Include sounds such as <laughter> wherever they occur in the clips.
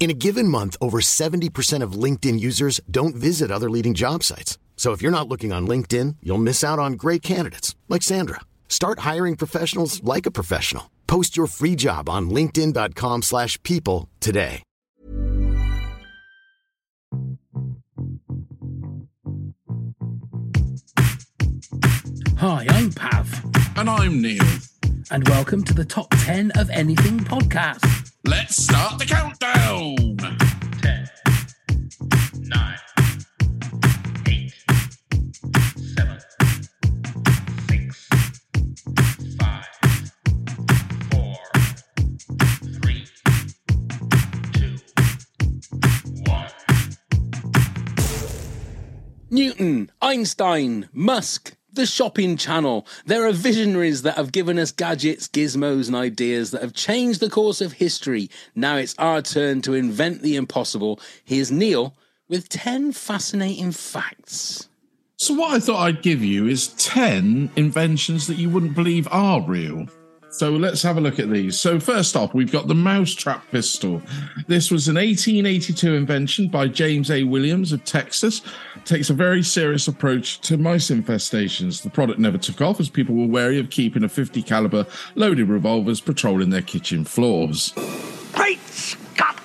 In a given month, over 70% of LinkedIn users don't visit other leading job sites. So if you're not looking on LinkedIn, you'll miss out on great candidates like Sandra. Start hiring professionals like a professional. Post your free job on linkedin.com/people slash people today. Hi, I'm Pav, And I'm Neil. and welcome to the Top 10 of Anything podcast. Let's start the countdown. 10, 9, 8, 7, 6, 5, 4, 3, 2, 1. Newton, Einstein, Musk, the shopping channel. There are visionaries that have given us gadgets, gizmos, and ideas that have changed the course of history. Now it's our turn to invent the impossible. Here's Neil with 10 fascinating facts. So, what I thought I'd give you is 10 inventions that you wouldn't believe are real. So, let's have a look at these. So, first off, we've got the mousetrap pistol. This was an 1882 invention by James A. Williams of Texas. Takes a very serious approach to mice infestations. The product never took off as people were wary of keeping a 50 caliber loaded revolvers patrolling their kitchen floors. Great Scott!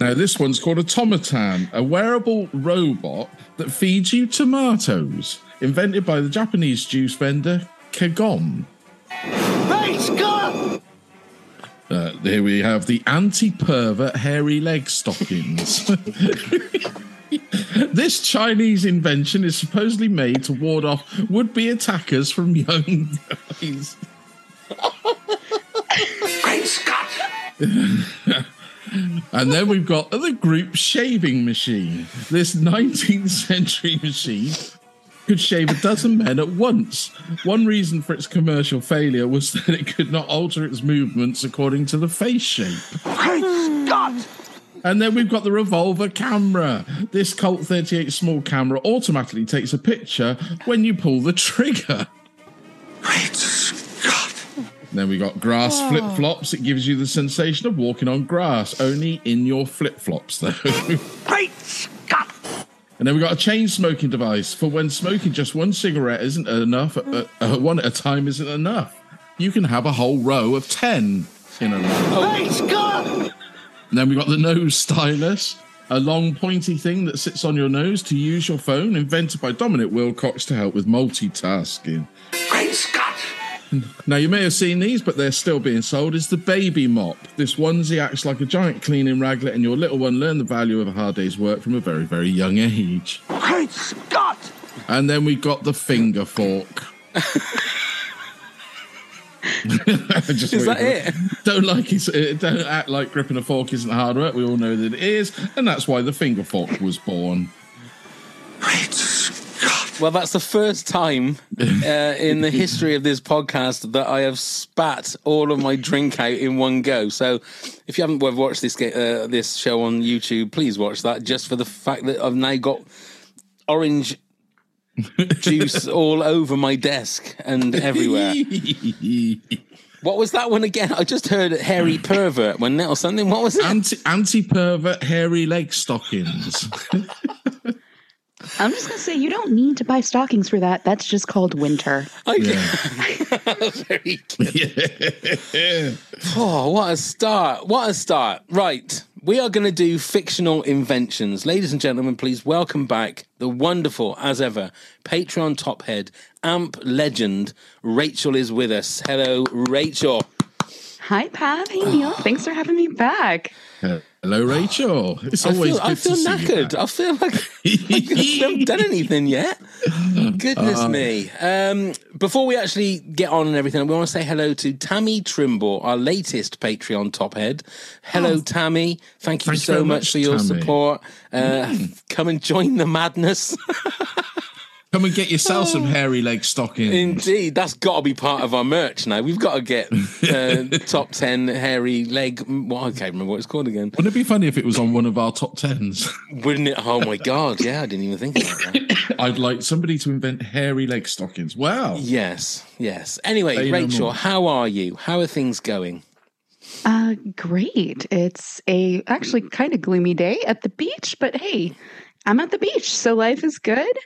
Now, this one's called a Tomatan, a wearable robot that feeds you tomatoes, invented by the Japanese juice vendor Kagome. Uh, here we have the anti-pervert hairy leg stockings. <laughs> this Chinese invention is supposedly made to ward off would-be attackers from young guys. <laughs> And then we've got the group shaving machine. This 19th century machine could shave a dozen men at once. One reason for its commercial failure was <laughs> that it could not alter its movements according to the face shape. Great Scott! And then we've got the revolver camera. This Colt 38 small camera automatically takes a picture when you pull the trigger. Great Scott! And then we got grass ah. flip flops. It gives you the sensation of walking on grass, only in your flip flops, though. <laughs> And then we've got a chain smoking device for when smoking just one cigarette isn't enough, uh, uh, one at a time isn't enough. You can have a whole row of 10 in a row. And then we've got the nose stylus, a long pointy thing that sits on your nose to use your phone, invented by Dominic Wilcox to help with multitasking. Now, you may have seen these, but they're still being sold. Is the baby mop. This onesie acts like a giant cleaning raglet, and your little one learned the value of a hard day's work from a very, very young age. Great Scott! And then we got the finger fork. <laughs> Just Is that it? Don't like it. Don't act like gripping a fork isn't hard work. We all know that it is, and that's why the finger fork was born. Well, that's the first time uh, in the history of this podcast that I have spat all of my drink out in one go. So, if you haven't watched this uh, this show on YouTube, please watch that. Just for the fact that I've now got orange juice <laughs> all over my desk and everywhere. <laughs> What was that one again? I just heard hairy pervert when or something. What was it? Anti anti pervert hairy leg stockings. <laughs> I'm just gonna say you don't need to buy stockings for that. That's just called winter. Very good. <laughs> Oh, what a start. What a start. Right. We are going to do fictional inventions. Ladies and gentlemen, please welcome back the wonderful, as ever, Patreon top head, amp legend, Rachel is with us. Hello, Rachel. Hi, Pat. Hey, Neil. Thanks for having me back. Hello, <sighs> Rachel. It's I always feel, good I feel knackered. I feel like, like I haven't done anything yet. <laughs> Goodness Uh, me. Um, before we actually get on and everything, we want to say hello to Tammy Trimble, our latest Patreon top head. Hello, Tammy. Thank you Oh. So much, much, for your Tammy. Mm. support. Uh, <laughs> Come and join the madness. <laughs> Come and get yourself some hairy leg stockings. Indeed, that's got to be part of our merch now. We've got to get <laughs> uh, top 10 hairy leg. Well, I can't remember what it's called again. Wouldn't it be funny if it was on one of our top tens? Wouldn't it? Oh my God. Yeah, I didn't even think about that. <coughs> I'd like somebody to invent hairy leg stockings. Wow. Yes, yes. Anyway, Say Rachel, more. how are you? How are things going? Uh, great. It's a actually kind of gloomy day at the beach, but hey, I'm at the beach, so life is good.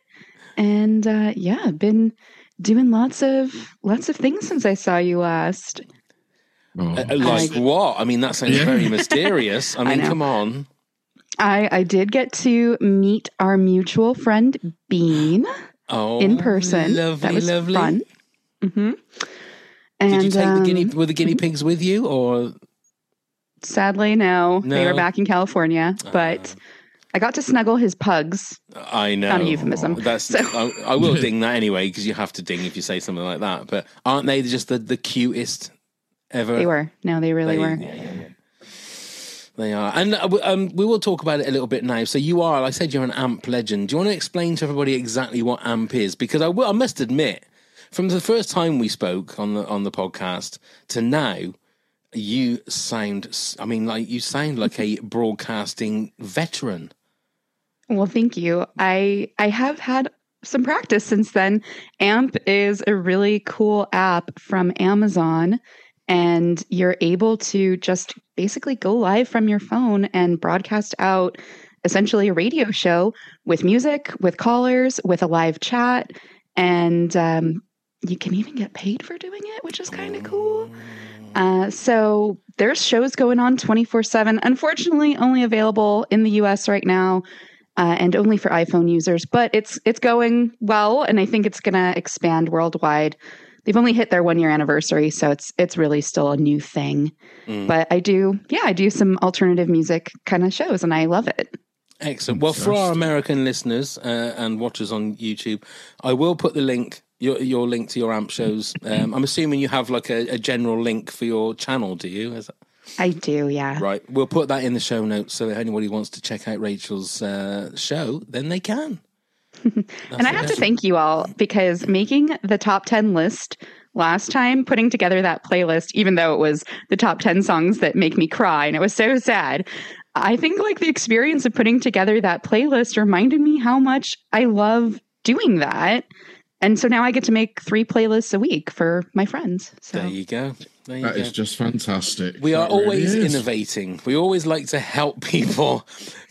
And uh, yeah, been doing lots of lots of things since I saw you last. Oh. Uh, like I- what? I mean, that sounds Yeah. very <laughs> mysterious. I mean, know. come on. I I did get to meet our mutual friend Bean Oh, in person. Lovely, that was lovely. fun. hmm And Did you take the guinea? um, Were the guinea pigs with you, or sadly, no, they were back in California, but. I got to snuggle his pugs. I know Not a euphemism. That's So- I, I will ding that anyway because you have to ding if you say something like that. But aren't they just the, the cutest ever? They were. No, they really They- were. yeah, yeah, yeah. They are, and uh, um, we will talk about it a little bit now. So you are, like I said, you're an AMP legend. Do you want to explain to everybody exactly what AMP is? Because I, will, I must admit, from the first time we spoke on the on the podcast to now, you sound i mean, like you sound like a broadcasting veteran. Well, thank you. I I have had some practice since then. AMP is a really cool app from Amazon and you're able to just basically go live from your phone and broadcast out essentially a radio show with music, with callers, with a live chat, and um, you can even get paid for doing it, which is kind of cool. Uh, so there's shows going on 24 7. Unfortunately, only available in the US right now. Uh, and only for iPhone users, but it's it's going well, and I think it's going to expand worldwide. They've only hit their one year anniversary, so it's it's really still a new thing. Mm. But I do, yeah, I do some alternative music kind of shows, and I love it. Excellent. Well, for our American listeners uh, and watchers on YouTube, I will put the link. Your, your link to your amp shows. Um, I'm assuming you have like a, a general link for your channel, do you? Is that- I do, yeah. Right. We'll put that in the show notes so if anybody wants to check out Rachel's uh, show, then they can. <laughs> and I have to thank you all because making the top 10 list last time, putting together that playlist, even though it was the top 10 songs that make me cry and it was so sad, I think like the experience of putting together that playlist reminded me how much I love doing that. And so now I get to make three playlists a week for my friends. So There you go. There That is just fantastic. we are That really always is. innovating. We always like to help <laughs> people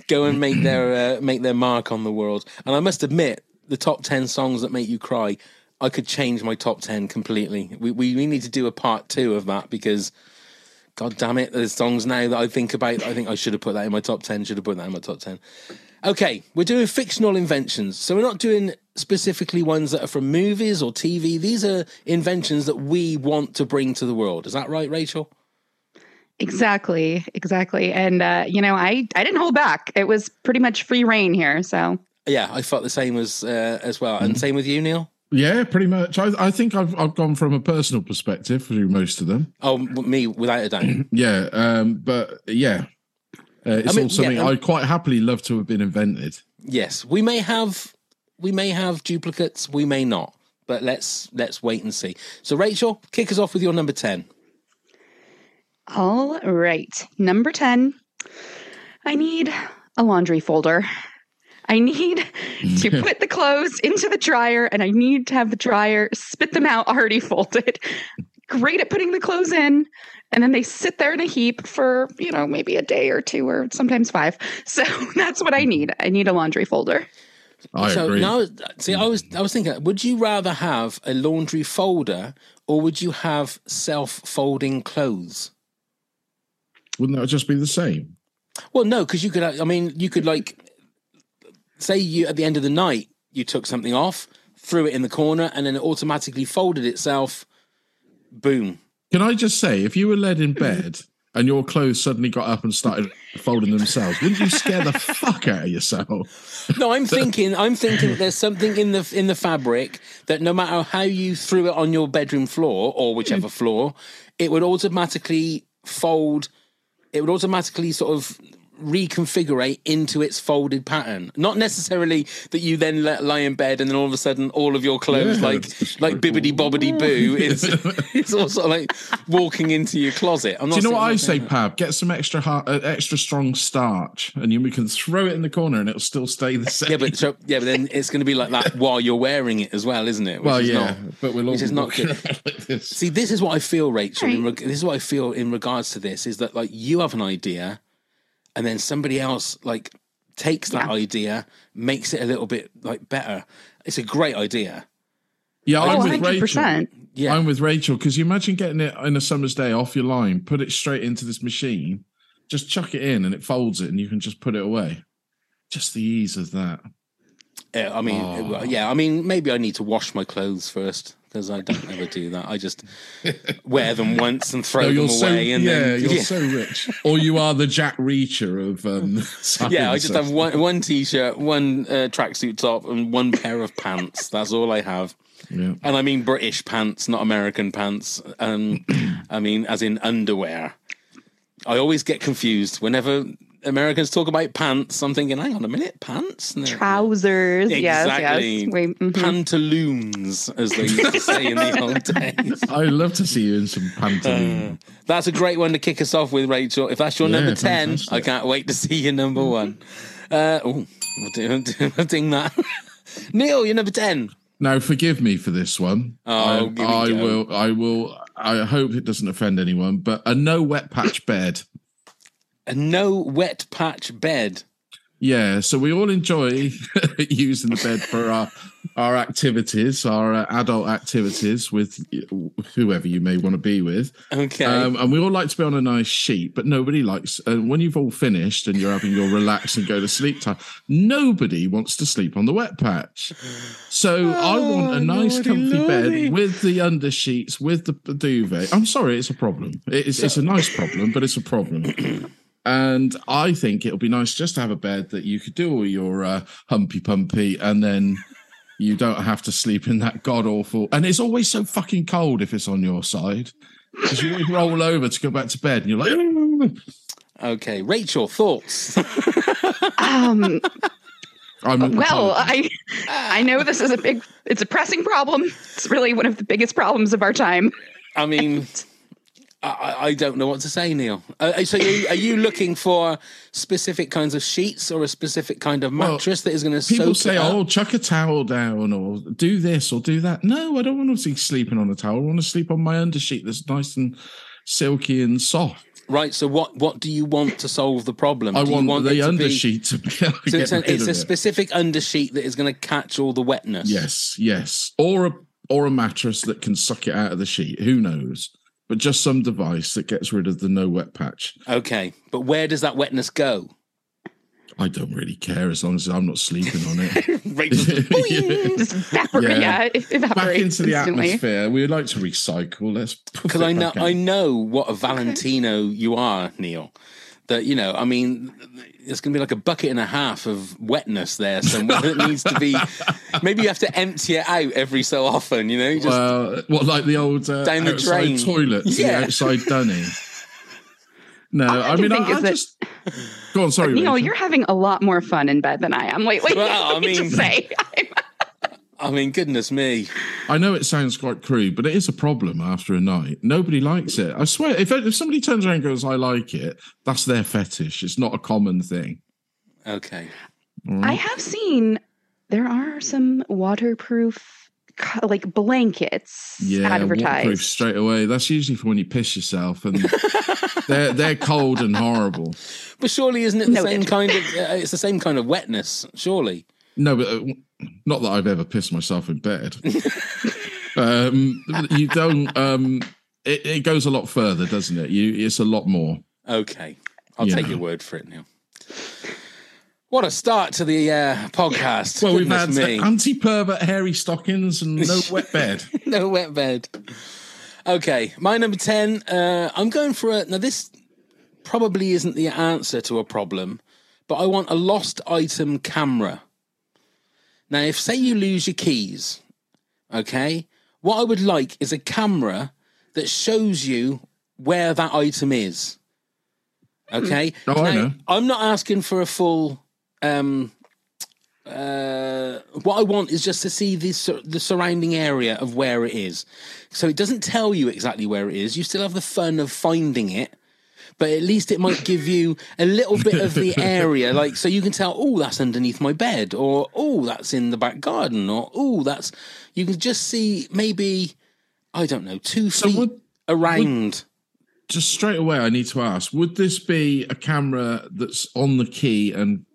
go and make their uh, make their mark on the world. And I must admit, the top ten songs that make you cry, I could change my top ten completely. We we, we need to do a part two of that because. God damn it! There's songs now that I think about. I think I should have put that in my top ten. Should have put that in my top ten. Okay, we're doing fictional inventions, so we're not doing specifically ones that are from movies or TV. These are inventions that we want to bring to the world. Is that right, Rachel? exactly, exactly. And uh, you know, I I didn't hold back. It was pretty much free reign here. So Yeah, I felt the same as uh, as well, and same with you, Neil. Yeah, pretty much. I, I think I've I've gone from a personal perspective through most of them. Oh, me without a doubt. <clears throat> Yeah, um, but yeah, uh, it's I mean, all something yeah, um, I quite happily love to have been invented. yes, we may have we may have duplicates, we may not, but let's let's wait and see. So, Rachel, kick us off with your number ten. All right. Number 10. I need a laundry folder. I need <laughs> to put the clothes into the dryer and I need to have the dryer spit them out already folded. Great at putting the clothes in. And then they sit there in a heap for, you know, maybe a day or two or sometimes five. <laughs> So that's what I need. I need a laundry folder. I so agree. now, see, I was I was thinking, would you rather have a laundry folder or would you have self-folding clothes? Wouldn't that just be the same? Well, no, because you could. I mean, you could like say you at the end of the night you took something off, threw it in the corner, and then it automatically folded itself. Boom. Can I just say, if you were led in bed and your clothes suddenly got up and started folding themselves, wouldn't you scare the fuck out of yourself? No, I'm <laughs> thinking. I'm thinking that there's something in the in the fabric that no matter how you threw it on your bedroom floor or whichever floor, it would automatically fold. It would automatically sort of reconfigure into its folded pattern. Not necessarily that you then let lie in bed and then all of a sudden all of your clothes Yeah, like like like- bibbity bobbity boo <laughs> is it's all sort of like walking into your closet. I'm not Do you know what I say, Pav? Get some extra hard, uh, extra strong starch, and you we can throw it in the corner, and it'll still stay the same. Yeah, but so, yeah, but then it's going to be like that <laughs> while you're wearing it as well, isn't it? Which well, is yeah, not- but we'll all is not good. <laughs> like this. See, this is what I feel, Rachel. In reg- this is what I feel in regards to this is that like you have an idea, and then somebody else like takes that idea, makes it a little bit like better. It's a great idea. Yeah, Oh, I'm with Rachel. 100%. Yeah. I'm with Rachel because you imagine getting it in a summer's day off your line, put it straight into this machine, just chuck it in, and it folds it, and you can just put it away. Just the ease of that. Yeah, I mean, Oh. yeah, I mean, maybe I need to wash my clothes first because I don't ever do that. I just wear them once and throw No, them you're away, so and yeah, then you're yeah. <laughs> so rich, or you are the Jack Reacher of um. <laughs> Yeah, I just have one one t-shirt, one uh, tracksuit top, and one pair of pants. That's all I have. Yeah. And I mean British pants, not American pants. Um, I mean, as in underwear. I always get confused whenever Americans talk about pants. I'm thinking, hang on a minute, pants? No. Trousers. Yes, Exactly. yes. Wait, mhm. Pantaloons, as they used to say in the <laughs> old days. I'd love to see you in some pantaloons. That's a great one to kick us off with, Rachel. If that's your Yeah, number 10, fantastic. I can't wait to see your number one. Uh, oh, we'll do, we'll ding that. <laughs> Neil, you're number 10. Now, forgive me for this one. Oh, I, give I go. will. I will. I hope it doesn't offend anyone, but a no wet patch bed. A no wet patch bed. Yeah, so we all enjoy <laughs> using the bed for our our activities, our uh, adult activities with whoever you may want to be with. Okay. Um, and we all like to be on a nice sheet, but nobody likes. And when you've all finished and you're having your relax and go to sleep time, nobody wants to sleep on the wet patch. So I want a nice, comfy bed with the undersheets, with the duvet. I'm sorry, it's a problem. It's it's a nice problem, but it's a problem. <clears throat> And I think it'll be nice just to have a bed that you could do all your uh, humpy pumpy, and then you don't have to sleep in that god awful. And it's always so fucking cold if it's on your side because you always roll over to go back to bed, and you're like, "Mm." okay. Rachel, thoughts? Um, I'm well, I I know this is a big, it's a pressing problem. It's really one of the biggest problems of our time. I mean, <laughs> I- I, don't know what to say, Neil. Uh, so, you, are you looking for specific kinds of sheets or a specific kind of Well, mattress that is going to People soak say, it up? "Oh, chuck a towel down, or do this, or do that." No, I don't want to be sleeping on a towel. I want to sleep on my undersheet that's nice and silky and soft. Right. So, what what do you want to solve the problem? I do you want, it the to be- undersheet to be. <laughs> to So it's, a, rid it's of a it. specific undersheet that is going to catch all the wetness. Yes, yes, or a or a mattress that can suck it out of the sheet. Who knows? But just some device that gets rid of the no wet patch. Okay. But where does that wetness go? I don't really care as long as I'm not sleeping on it. <laughs> Rachel's just. <laughs> <laughs> Just evaporate, Yeah. yeah. it evaporates Back into the instantly. atmosphere. We would like to recycle. Let's because I know I know what a Valentino you are, Neil. That you know, I mean, it's going to be like a bucket and a half of wetness there somewhere that needs to be. <laughs> Maybe you have to empty it out every so often. You know, you just Well, what like the old uh, Down the outside drain. toilets, Yeah. the outside dunny. <laughs> No, All I I, mean, I, think is I that- just go on. Sorry, Neil, Rachel. you're having a lot more fun in bed than I am lately. Well, I <laughs> let me mean- just say. I mean, goodness me. I know it sounds quite crude, but it is a problem after a night. Nobody likes it. I swear, if if somebody turns around and goes, "I like it," that's their fetish. It's not a common thing. Okay. I have seen there are some waterproof like blankets Yeah, waterproof advertised. straight away. That's usually for when you piss yourself, and <laughs> they're they're cold and horrible. But surely, isn't it the Noted. same kind of? Uh, it's the same kind of wetness, surely. No, but uh, not that I've ever pissed myself in bed. <laughs> um, you don't. Um, it, it goes a lot further, doesn't it? You, it's a lot more. Okay, I'll Yeah. take your word for it, Neil. What a start to the uh, podcast! Well, we've had anti-pervert hairy stockings and no <laughs> wet bed. no wet bed. Okay, my number 10. Uh, I'm going for a. Now, this probably isn't the answer to a problem, but I want a lost item camera. Now, if, say, you lose your keys, okay, what I would like is a camera that shows you where that item is. Okay? Oh, I know. I'm not asking for a full. Um, uh, what I want is just to see the sur- the surrounding area of where it is. So it doesn't tell you exactly where it is. You still have the fun of finding it, but at least it might give you a little bit of the <laughs> area, like so you can tell. Oh, that's underneath my bed, or oh, that's in the back garden, or oh, that's. You can just see maybe I don't know two So feet would- around. Just straight away, I need to ask: Would this be a camera that's on the key and,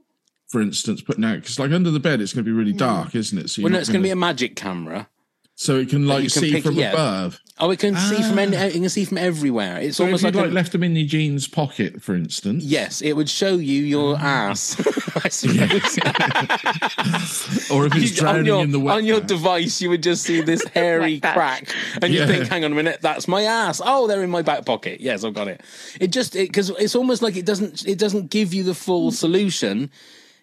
for instance, putting out? Because like under the bed, it's going to be really hmm. dark, isn't it? So well, no, it's going to be a magic camera. so it can like you can see pick- from yeah. above. Oh, it can see from any, Ah. it can see from everywhere. It's So almost if you like, like a- left them in your jeans pocket, for instance. Yes, it would show you your ass. <laughs> I suppose. <laughs> Or if it's You- on drowning your, in the wet. on your patch. device, you would just see this <laughs> hairy crack, and you Yeah. think, "Hang on a minute, that's my ass." Oh, they're in my back pocket. Yes, I've got it. It just because it's almost like it doesn't it doesn't give you the full solution.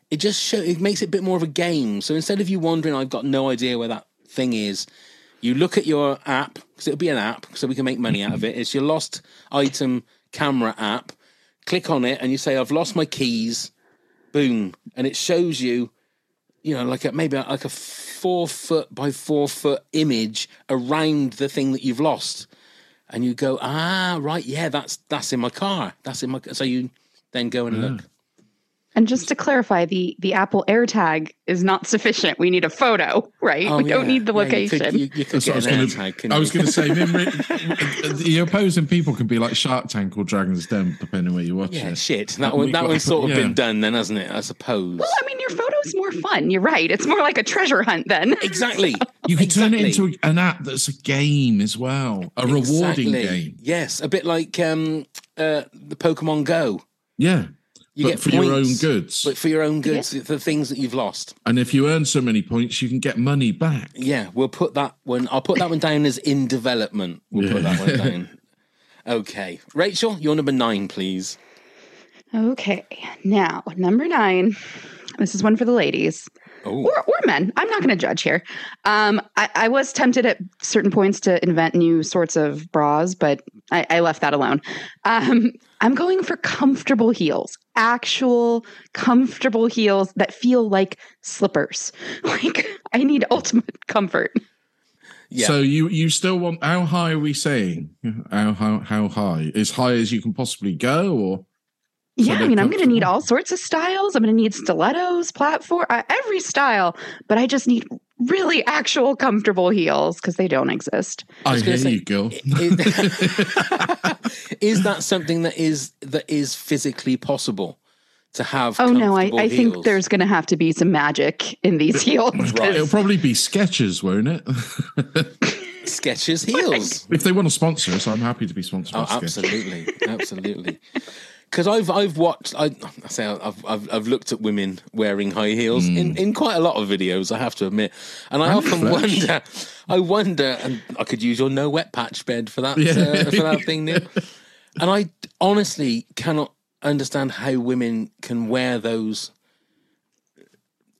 It just show it makes it a bit more of a game. So instead of you wondering, I've got no idea where that thing is. You look at your app because it'll be an app, so we can make money out of it. It's your lost item camera app. Click on it, and you say, "I've lost my keys." Boom, and it shows you you know, like a, maybe like a four foot by four foot image around the thing that you've lost, and you go, ah, right, yeah, that's that's in my car. That's in my. So you then go and look. And just to clarify, the the Apple AirTag is not sufficient. We need a photo, right? Oh, we don't need the Yeah, you could- location. you, you could I get was an gonna- I was going to say, <laughs> Mimri, the opposing people can be like Shark Tank or Dragon's Den, depending where you watch Yeah, it. shit. That And one, that got- one's sort of yeah. been done then, hasn't it? I suppose. well, I mean, your photo's more fun. You're right. It's more like a treasure hunt then. <laughs> Exactly. You could turn it into an app that's a game as well, a rewarding game. Yes, a bit like um, uh, the Pokemon Go. Yeah, You but get for your own goods. But for your own goods, the things that you've lost. and if you earn so many points, you can get money back. Yeah, we'll put that one. I'll put that one down as in development. We'll put that one down. Okay, Rachel, you're number nine, please. Okay, now number nine. This is one for the ladies or, or men. I'm not going to judge here. Um, I, I was tempted at certain points to invent new sorts of bras, but I, I left that alone. Um, I'm going for comfortable heels, actual comfortable heels that feel like slippers. <laughs> Like I need ultimate comfort. yeah. So you you still want how high are we saying? How how how high? As high as you can possibly go, or So Yeah, I mean, I'm going to need all sorts of styles. I'm going to need stilettos, platform, uh, every style, but I just need really actual comfortable heels because they don't exist. I, was hear say, you, girl. is, <laughs> <laughs> is that something that is that is physically possible to have? Oh no, I, I think there's going to have to be some magic in these <laughs> heels. 'cause- It'll probably be Skechers, won't it? Skechers heels. if they want to sponsor us, I'm happy to be sponsored. Oh, by absolutely, absolutely. Because I've I've watched I, I say I've, I've I've looked at women wearing high heels in, in quite a lot of videos. I have to admit, and I often wonder. I wonder, and I could use your no wet patch bed for that Yeah. uh, for that <laughs> thing, Neil. And I honestly cannot understand how women can wear those.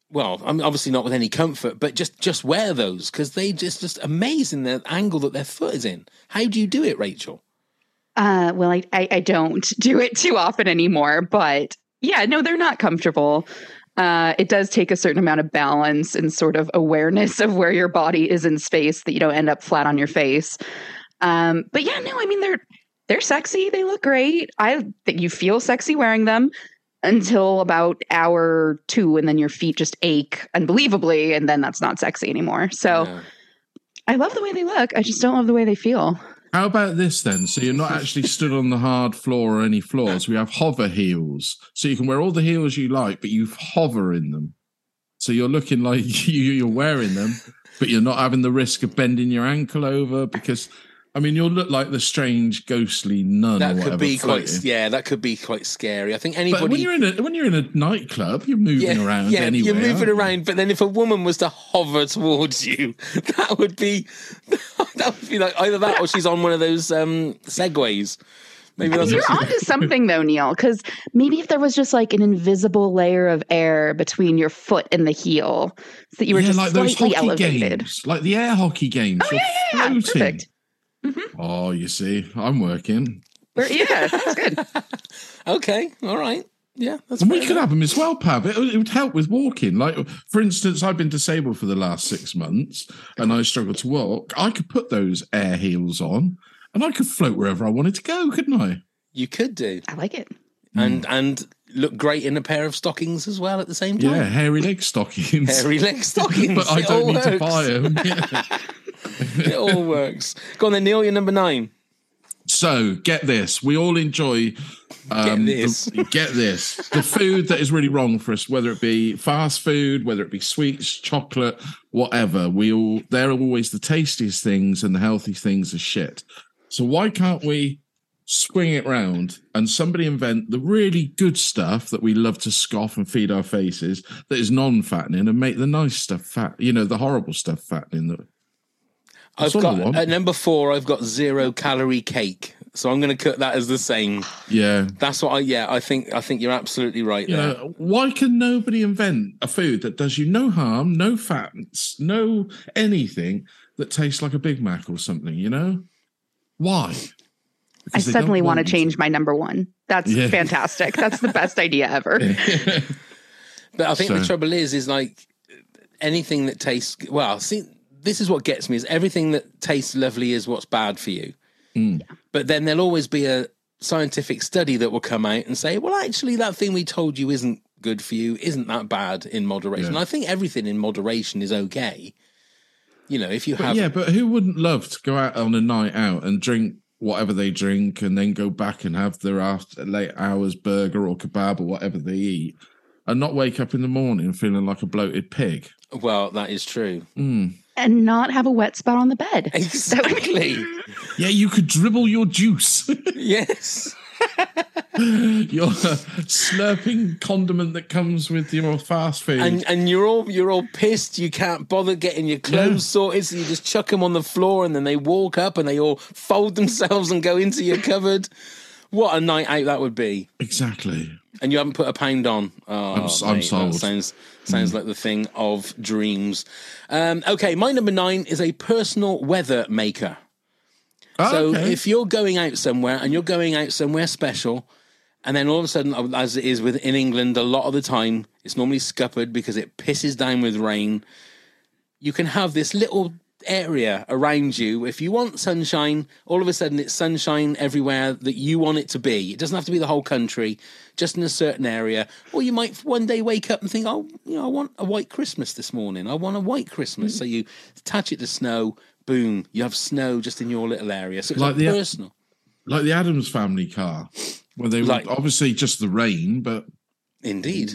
Well, I'm obviously not with any comfort, but just just wear those because they just just amazing the angle that their foot is in. How do you do it, Rachel? Uh, well, I, I, I don't <laughs> do it too often anymore, but yeah, no, they're not comfortable. Uh, it does take a certain amount of balance and sort of awareness of where your body is in space that you don't end up flat on your face. Um, but yeah, no, I mean they're they're sexy. They look great. I think you feel sexy wearing them until about hour two, and then your feet just ache unbelievably, and then that's not sexy anymore. So Yeah. I love the way they look. I just don't love the way they feel. How about this then? So you're not actually stood on the hard floor or any floors. We have hover heels, so you can wear all the heels you like, but you hover in them. So you're looking like <laughs> you, you're wearing them, but you're not having the risk of bending your ankle over because, I mean, you'll look like the strange ghostly nun. That whatever could be quite, floating. yeah, that could be quite scary. I think anybody. But anybody. when you're in a when you're in a nightclub, you're moving yeah, around yeah, anyway. you're moving aren't you? around, but then if a woman was to hover towards you, <laughs> that would be <laughs> that would be like either that or she's on one of those um, segways. Maybe that's You're what she- onto something though, Neil, because maybe if there was just like an invisible layer of air between your foot and the heel, so that you were yeah, just like those slightly hockey elevated. games, like the air hockey games. Oh, You're yeah, yeah, yeah. floating. Perfect. Oh, you see, I'm working. Or- yeah, that's good. <laughs> Okay, all right. Yeah, that's And we could have them as well, Pav. It, would- it would help with walking. Like, for instance, I've been disabled for the last six months and I struggle to walk. I could put those air heels on and I could float wherever I wanted to go, couldn't I? You could do, I like it. Hmm. and and look great in a pair of stockings as well at the same time. Yeah, hairy leg stockings. Hairy leg <laughs> stockings. but I It all don't need to buy them. Yeah. <laughs> <laughs> It all works. Go on then, Neil. You're number nine. So get this: we all enjoy. Um, Get this. the- <laughs> get this: the food that is really wrong for us, whether it be fast food, whether it be sweets, chocolate, whatever. We all they're always the tastiest things, and the healthy things are shit. So why can't we swing it round and somebody invent the really good stuff that we love to scoff and feed our faces that is non-fattening, and make the nice stuff fat? You know, the horrible stuff fattening. That I've That's all I got want. at number four. I've got zero calorie cake, so I'm going to cut that as the same. yeah. That's what I. Yeah, I think. I think you're absolutely right You there. why can nobody invent a food that does you no harm, no fats, no anything that tastes like a Big Mac or something? You know, why? I Because they don't suddenly want to change my number one. That's Yeah. fantastic. That's the best idea ever. <laughs> But I think the trouble is, is like anything that tastes well. See, this is what gets me: is everything that tastes lovely is what's bad for you. Mm. But then there'll always be a scientific study that will come out and say, well, actually, that thing we told you isn't good for you, isn't that bad in moderation. Yeah. I think everything in moderation is okay. You know, if you But have, yeah, but who wouldn't love to go out on a night out and drink whatever they drink and then go back and have their after late hours burger or kebab or whatever they eat and not wake up in the morning feeling like a bloated pig? well, that is true. Mm. And not have a wet spot on the bed. <laughs> Exactly. <laughs> Yeah, you could dribble your juice. <laughs> yes. your slurping condiment that comes with your fast food. and and you're all you're all pissed. You can't bother getting your clothes Yeah. sorted, so you just chuck them on the floor, and then they walk up and they all fold themselves and go into your cupboard. What a night out that would be! exactly. And you haven't put a pound on. Oh, I'm I'm mate, that sold. sounds sounds like the thing of dreams. Um, okay, my number nine is a personal weather maker. So okay. if you're going out somewhere and you're going out somewhere special, and then all of a sudden, as it is within England, a lot of the time it's normally scuppered because it pisses down with rain. You can have this little area around you. If you want sunshine, all of a sudden it's sunshine everywhere that you want it to be. It doesn't have to be the whole country, just in a certain area. Or you might one day wake up and think, oh, you know, I want a white Christmas this morning. I want a white Christmas. Mm. So you attach it to snow. Boom, you have snow just in your little area. So it's Like like the- personal. like the Addams family car, where they Like- were obviously just the rain, but Indeed.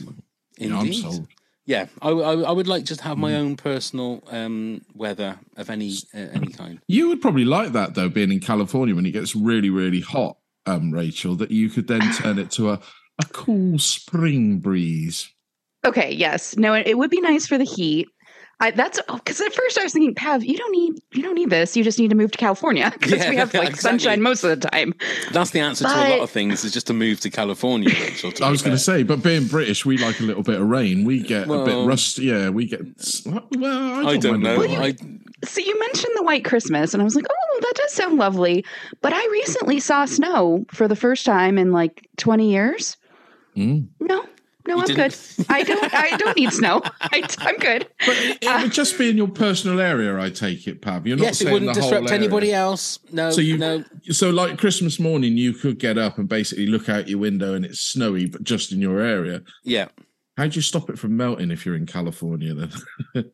you know, I'm Indeed. sold. Yeah, I, I, I would like just to have my own personal um, weather of any uh, any kind. You would probably like that though, being in California when it gets really, really hot, um, Rachel, that you could then <sighs> turn it to a, a cool spring breeze. Okay, yes. No, it, it would be nice for the heat. I, that's because at first I was thinking, Pav, you don't need you don't need this. You just need to move to California <laughs> because Yeah, we have like exactly. sunshine most of the time. That's the answer to a lot of things is just to move to California. Rachel, to I was going to say, but being British, we like a little bit of rain. We get a bit rusty. Yeah, we get. Well, I don't, I don't mind a know. I, So you mentioned the white Christmas, and I was like, oh, that does sound lovely. But I recently saw snow for the first time in like twenty years. Mm. No, no, You I'm didn't- good. I don't. I don't need snow. I, I'm good. But it, it would just be in your personal area, I take it, Pav. You're not yes, it wouldn't the disrupt anybody else. No, So you, no. so like Christmas morning, you could get up and basically look out your window and it's snowy, but just in your area. Yeah. How do you stop it from melting if you're in California? Then <laughs>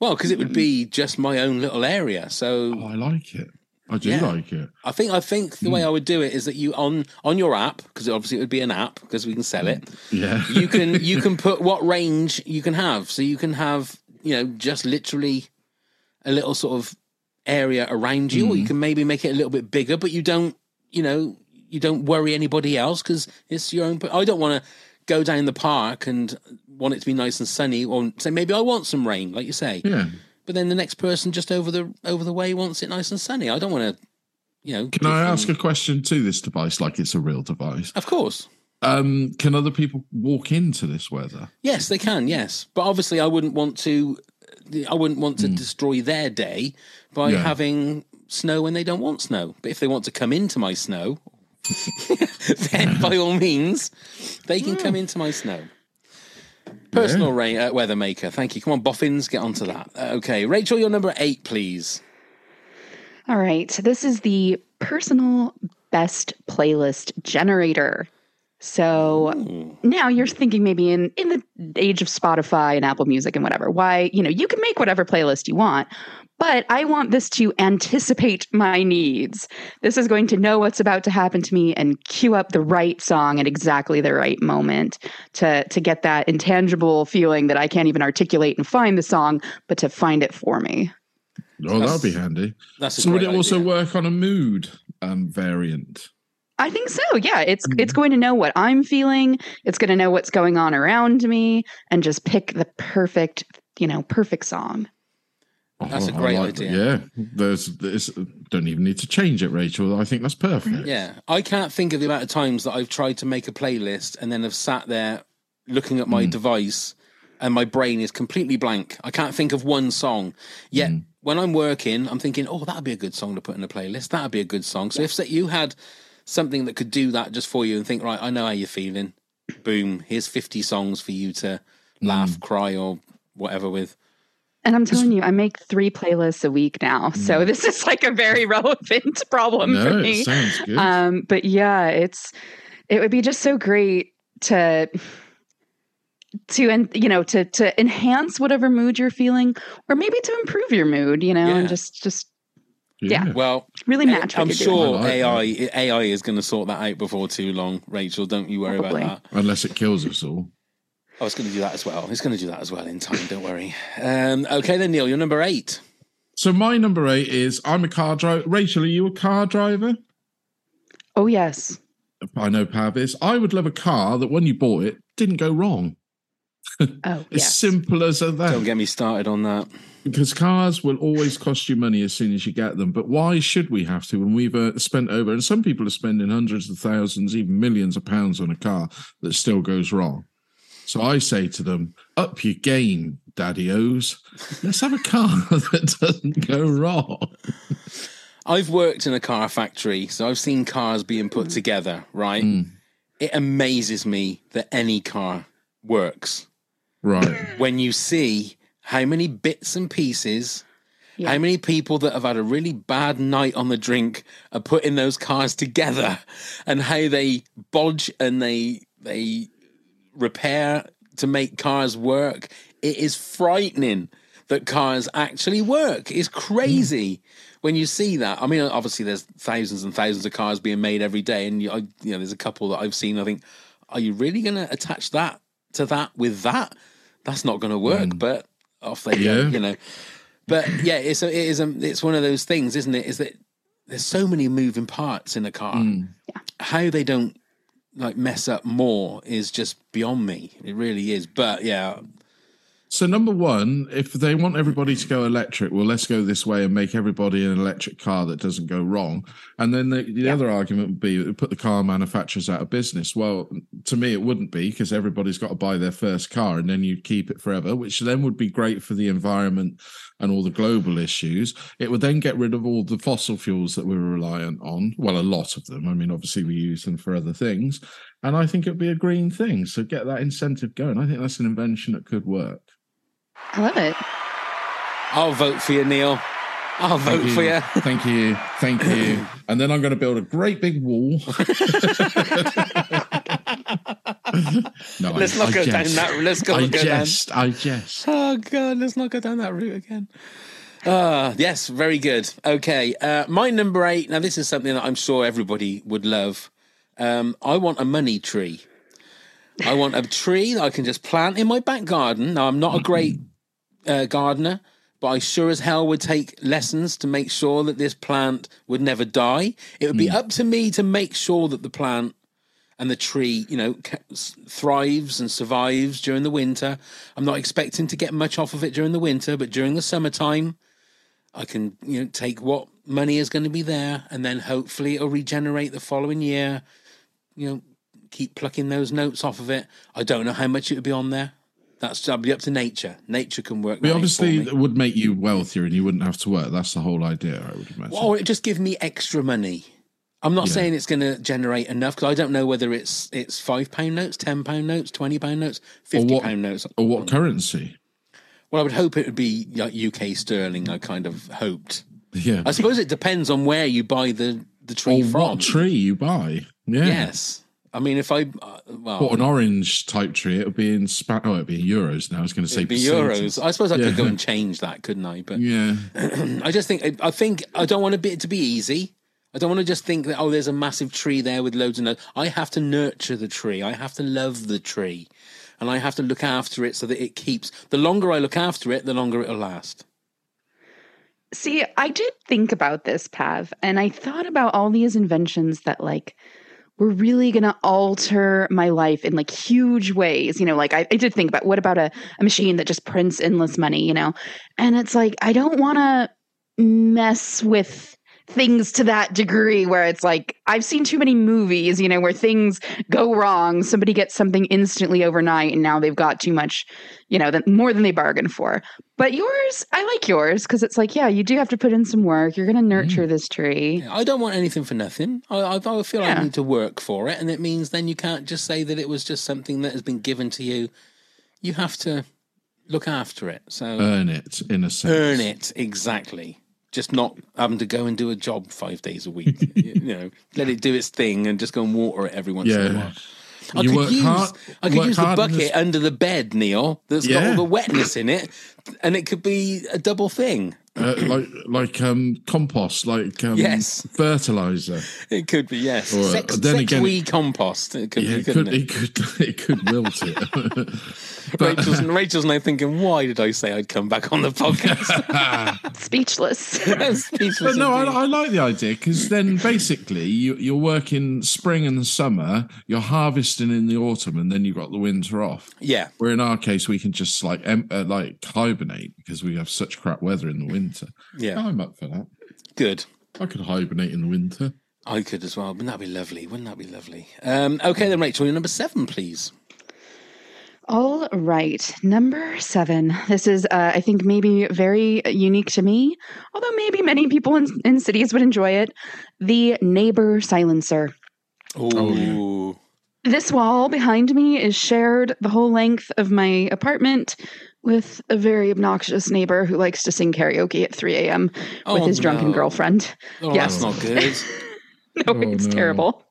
Well, because it would be just my own little area. So oh, I like it. I do Yeah. like it. I think I think the way hmm. I would do it is that you on on your app because obviously it would be an app because we can sell it. Hmm. Yeah. You can <laughs> you can put what range you can have. So you can have you know just literally a little sort of area around you, or you hmm. can maybe make it a little bit bigger, but you don't you know you don't worry anybody else because it's your own. I don't want to go down the park and want it to be nice and sunny, or say maybe I want some rain, like you say. yeah. But then the next person just over the over the way wants it nice and sunny. I don't want to, you know. Can I ask a question to this device, like it's a real device? Of course. Um, can other people walk into this weather? Yes, they can. Yes, but obviously, I wouldn't want to. I wouldn't want to destroy their day by Hmm. Yeah. having snow when they don't want snow. But if they want to come into my snow, <laughs> then by all means, they can come into my snow. Personal rain, uh, weather maker. Thank you. Come on, boffins, get onto that. Uh, okay, Rachel, your number eight, please. All right. So this is the personal best playlist generator. So now you're thinking maybe in in the age of Spotify and Apple Music and whatever, why, you know, you can make whatever playlist you want, but I want this to anticipate my needs. This is going to know what's about to happen to me and cue up the right song at exactly the right moment to to get that intangible feeling that I can't even articulate and find the song, but to find it for me. Oh, that'd be handy. That's So would it great also work on a mood um, variant? I think so. Yeah, it's it's going to know what I'm feeling. It's going to know what's going on around me and just pick the perfect, you know, perfect song. That's a great like idea. that. Yeah, there's, there's don't even need to change it, Rachel. I think that's perfect. Yeah, I can't think of the amount of times that I've tried to make a playlist and then have sat there looking at my hmm. device and my brain is completely blank. I can't think of one song. Yet hmm. when I'm working, I'm thinking, oh, that'd be a good song to put in a playlist. That'd be a good song. So if you had something that could do that just for you and think, right, I know how you're feeling. Boom, here's 50 songs for you to laugh, hmm. cry, or whatever with. And I'm telling you, I make three playlists a week now. So this <laughs> is like a very relevant <laughs> problem for No, me. it sounds good. Um, but yeah, it's it would be just so great to to and you know to to enhance whatever mood you're feeling, or maybe to improve your mood. You know, Yeah. and just just yeah. Well, really match. I'm what doing. sure like AI AI is going to sort that out before too long. Rachel, don't you worry Probably. about that. Unless it kills us all. I was going to do that as well. It's going to do that as well in time. Don't worry. Um, okay, then Neil, you're number eight. So my number eight is I'm a car driver. Rachel, are you a car driver? Oh yes. I know Pav is. I would love a car that when you bought it didn't go wrong. <laughs> Oh As yes. simple as that. Don't get me started on that. because cars will always cost you money as soon as you get them. But why should we have to when we've uh, spent over, and some people are spending hundreds of thousands, even millions of pounds on a car that still goes wrong? So I say to them, up your game, daddy O's. Let's have a car <laughs> that doesn't go wrong. I've worked in a car factory, so I've seen cars being put together, right? Hmm. It amazes me that any car works. Right. When you see how many bits and pieces, Yeah. how many people that have had a really bad night on the drink are putting those cars together and how they bodge and they they repair to make cars work. It is frightening that cars actually work. It's mm. crazy when you see that. I mean, obviously, there's thousands and thousands of cars being made every day, and you, I, you know, there's a couple that I've seen. I think, are you really going to attach that to that with that? That's not going to work. Mm. But off they go, you know. But yeah, it's a, it is a, it's one of those things, isn't it? Is that there's so many moving parts in a car. Mm. How they don't like mess up more is just beyond me. It really is. But yeah, So number one, if they want everybody to go electric, well, let's go this way and make everybody an electric car that doesn't go wrong. And then the, the other argument would be put the car manufacturers out of business. Well, to me, it wouldn't be because everybody's got to buy their first car and then you'd keep it forever, which then would be great for the environment and all the global issues. It would then get rid of all the fossil fuels that we were reliant on. Well, a lot of them. I mean, obviously we use them for other things. And I think it'd be a green thing. So get that incentive going. I think that's an invention that could work. I love it. I'll vote for you, Neil. I'll vote for you. Thank you. Thank you. <laughs> And then I'm going to build a great big wall. <laughs> no, Let's not go down that- let's go- I go down. I jest. Oh god, let's not go down that route again. Ah, yes, very good. Okay, uh, my number eight. Now, this is something that I'm sure everybody would love. Um, I want a money tree. I want a tree that I can just plant in my back garden. Now, I'm not a great uh, gardener, but I sure as hell would take lessons to make sure that this plant would never die. It would be up to me to make sure that the plant and the tree, you know, thrives and survives during the winter. I'm not expecting to get much off of it during the winter, but during the summertime, I can, you know, take what money is going to be there, and then hopefully it'll regenerate the following year. You know, keep plucking those notes off of it. I don't know how much it would be on there. That's that'd be up to nature. Nature can work. But obviously, it would make you wealthier and you wouldn't have to work. That's the whole idea, I would imagine. Or it just give me extra money. I'm not Yeah. saying it's going to generate enough because I don't know whether it's it's five pound notes, ten pound notes, twenty pound notes, or fifty what, pound notes. or what currency? Well, I would hope it would be like UK sterling. I kind of hoped. Yeah. I suppose it depends on where you buy the the or tree from. what tree you buy. Yeah. Yes, I mean if I uh, well, What an orange type tree. It would be in spa- oh, it'd be in euros now. I was going to say be euros. I suppose I could go and change that, couldn't I? But Yeah. <clears throat> I just think I think I don't want it to be easy. I don't want to just think that oh, there's a massive tree there with loads of nuts. I have to nurture the tree. I have to love the tree, and I have to look after it so that it keeps. The longer I look after it, the longer it'll last. See, I did think about this, Pav, and I thought about all these inventions that like were really going to alter my life in like huge ways. You know, like I, I did think about what about a, a machine that just prints endless money, you know? And it's like, I don't want to mess with things to that degree where it's like I've seen too many movies, you know, where things go wrong. Somebody gets something instantly overnight and now they've got too much, you know, that more than they bargained for. But yours, I like yours because it's like, yeah, you do have to put in some work. You're going to mm. nurture this tree. I don't want anything for nothing. I, I, I feel Yeah. I need to work for it, and it means then you can't just say that it was just something that has been given to you. You have to look after it. So Earn it in a sense. earn it exactly. Just not having to go and do a job five days a week. <laughs> you know, let it do its thing and just go and water it every once in a while. I You could use hard- I could use the bucket this- under the bed, Neil. That's got all the wetness in it, and it could be a double thing. Uh, like like um compost, like um, Yes. fertilizer. It could be yes. Or, sex, then sex again- wee compost. It could Yeah, be, it could, it? it could <laughs> it could wilt it. <laughs> <laughs> Rachel's, Rachel's now thinking, why did I say I'd come back on the podcast? <laughs> <laughs> Speechless. Speechless But no. I, I like the idea because then basically you, you're working spring and summer, you're harvesting in the autumn, and then you've got the winter off. yeah, Where in our case, we can just like em- uh, like hibernate because we have such crap weather in the winter. yeah, I'm up for that. good. I could hibernate in the winter. I could as well. Wouldn't that be lovely? Wouldn't that be lovely? Um, okay, then, Rachel, your number seven, please. All right, number seven. This is, uh, I think, maybe very unique to me, although maybe many people in, in cities would enjoy it. The neighbor silencer. Ooh, This wall behind me is shared the whole length of my apartment with a very obnoxious neighbor who likes to sing karaoke at 3 a.m. with Oh, his drunken girlfriend. oh, Yes. that's not good. <laughs> no, Oh, it's no. terrible.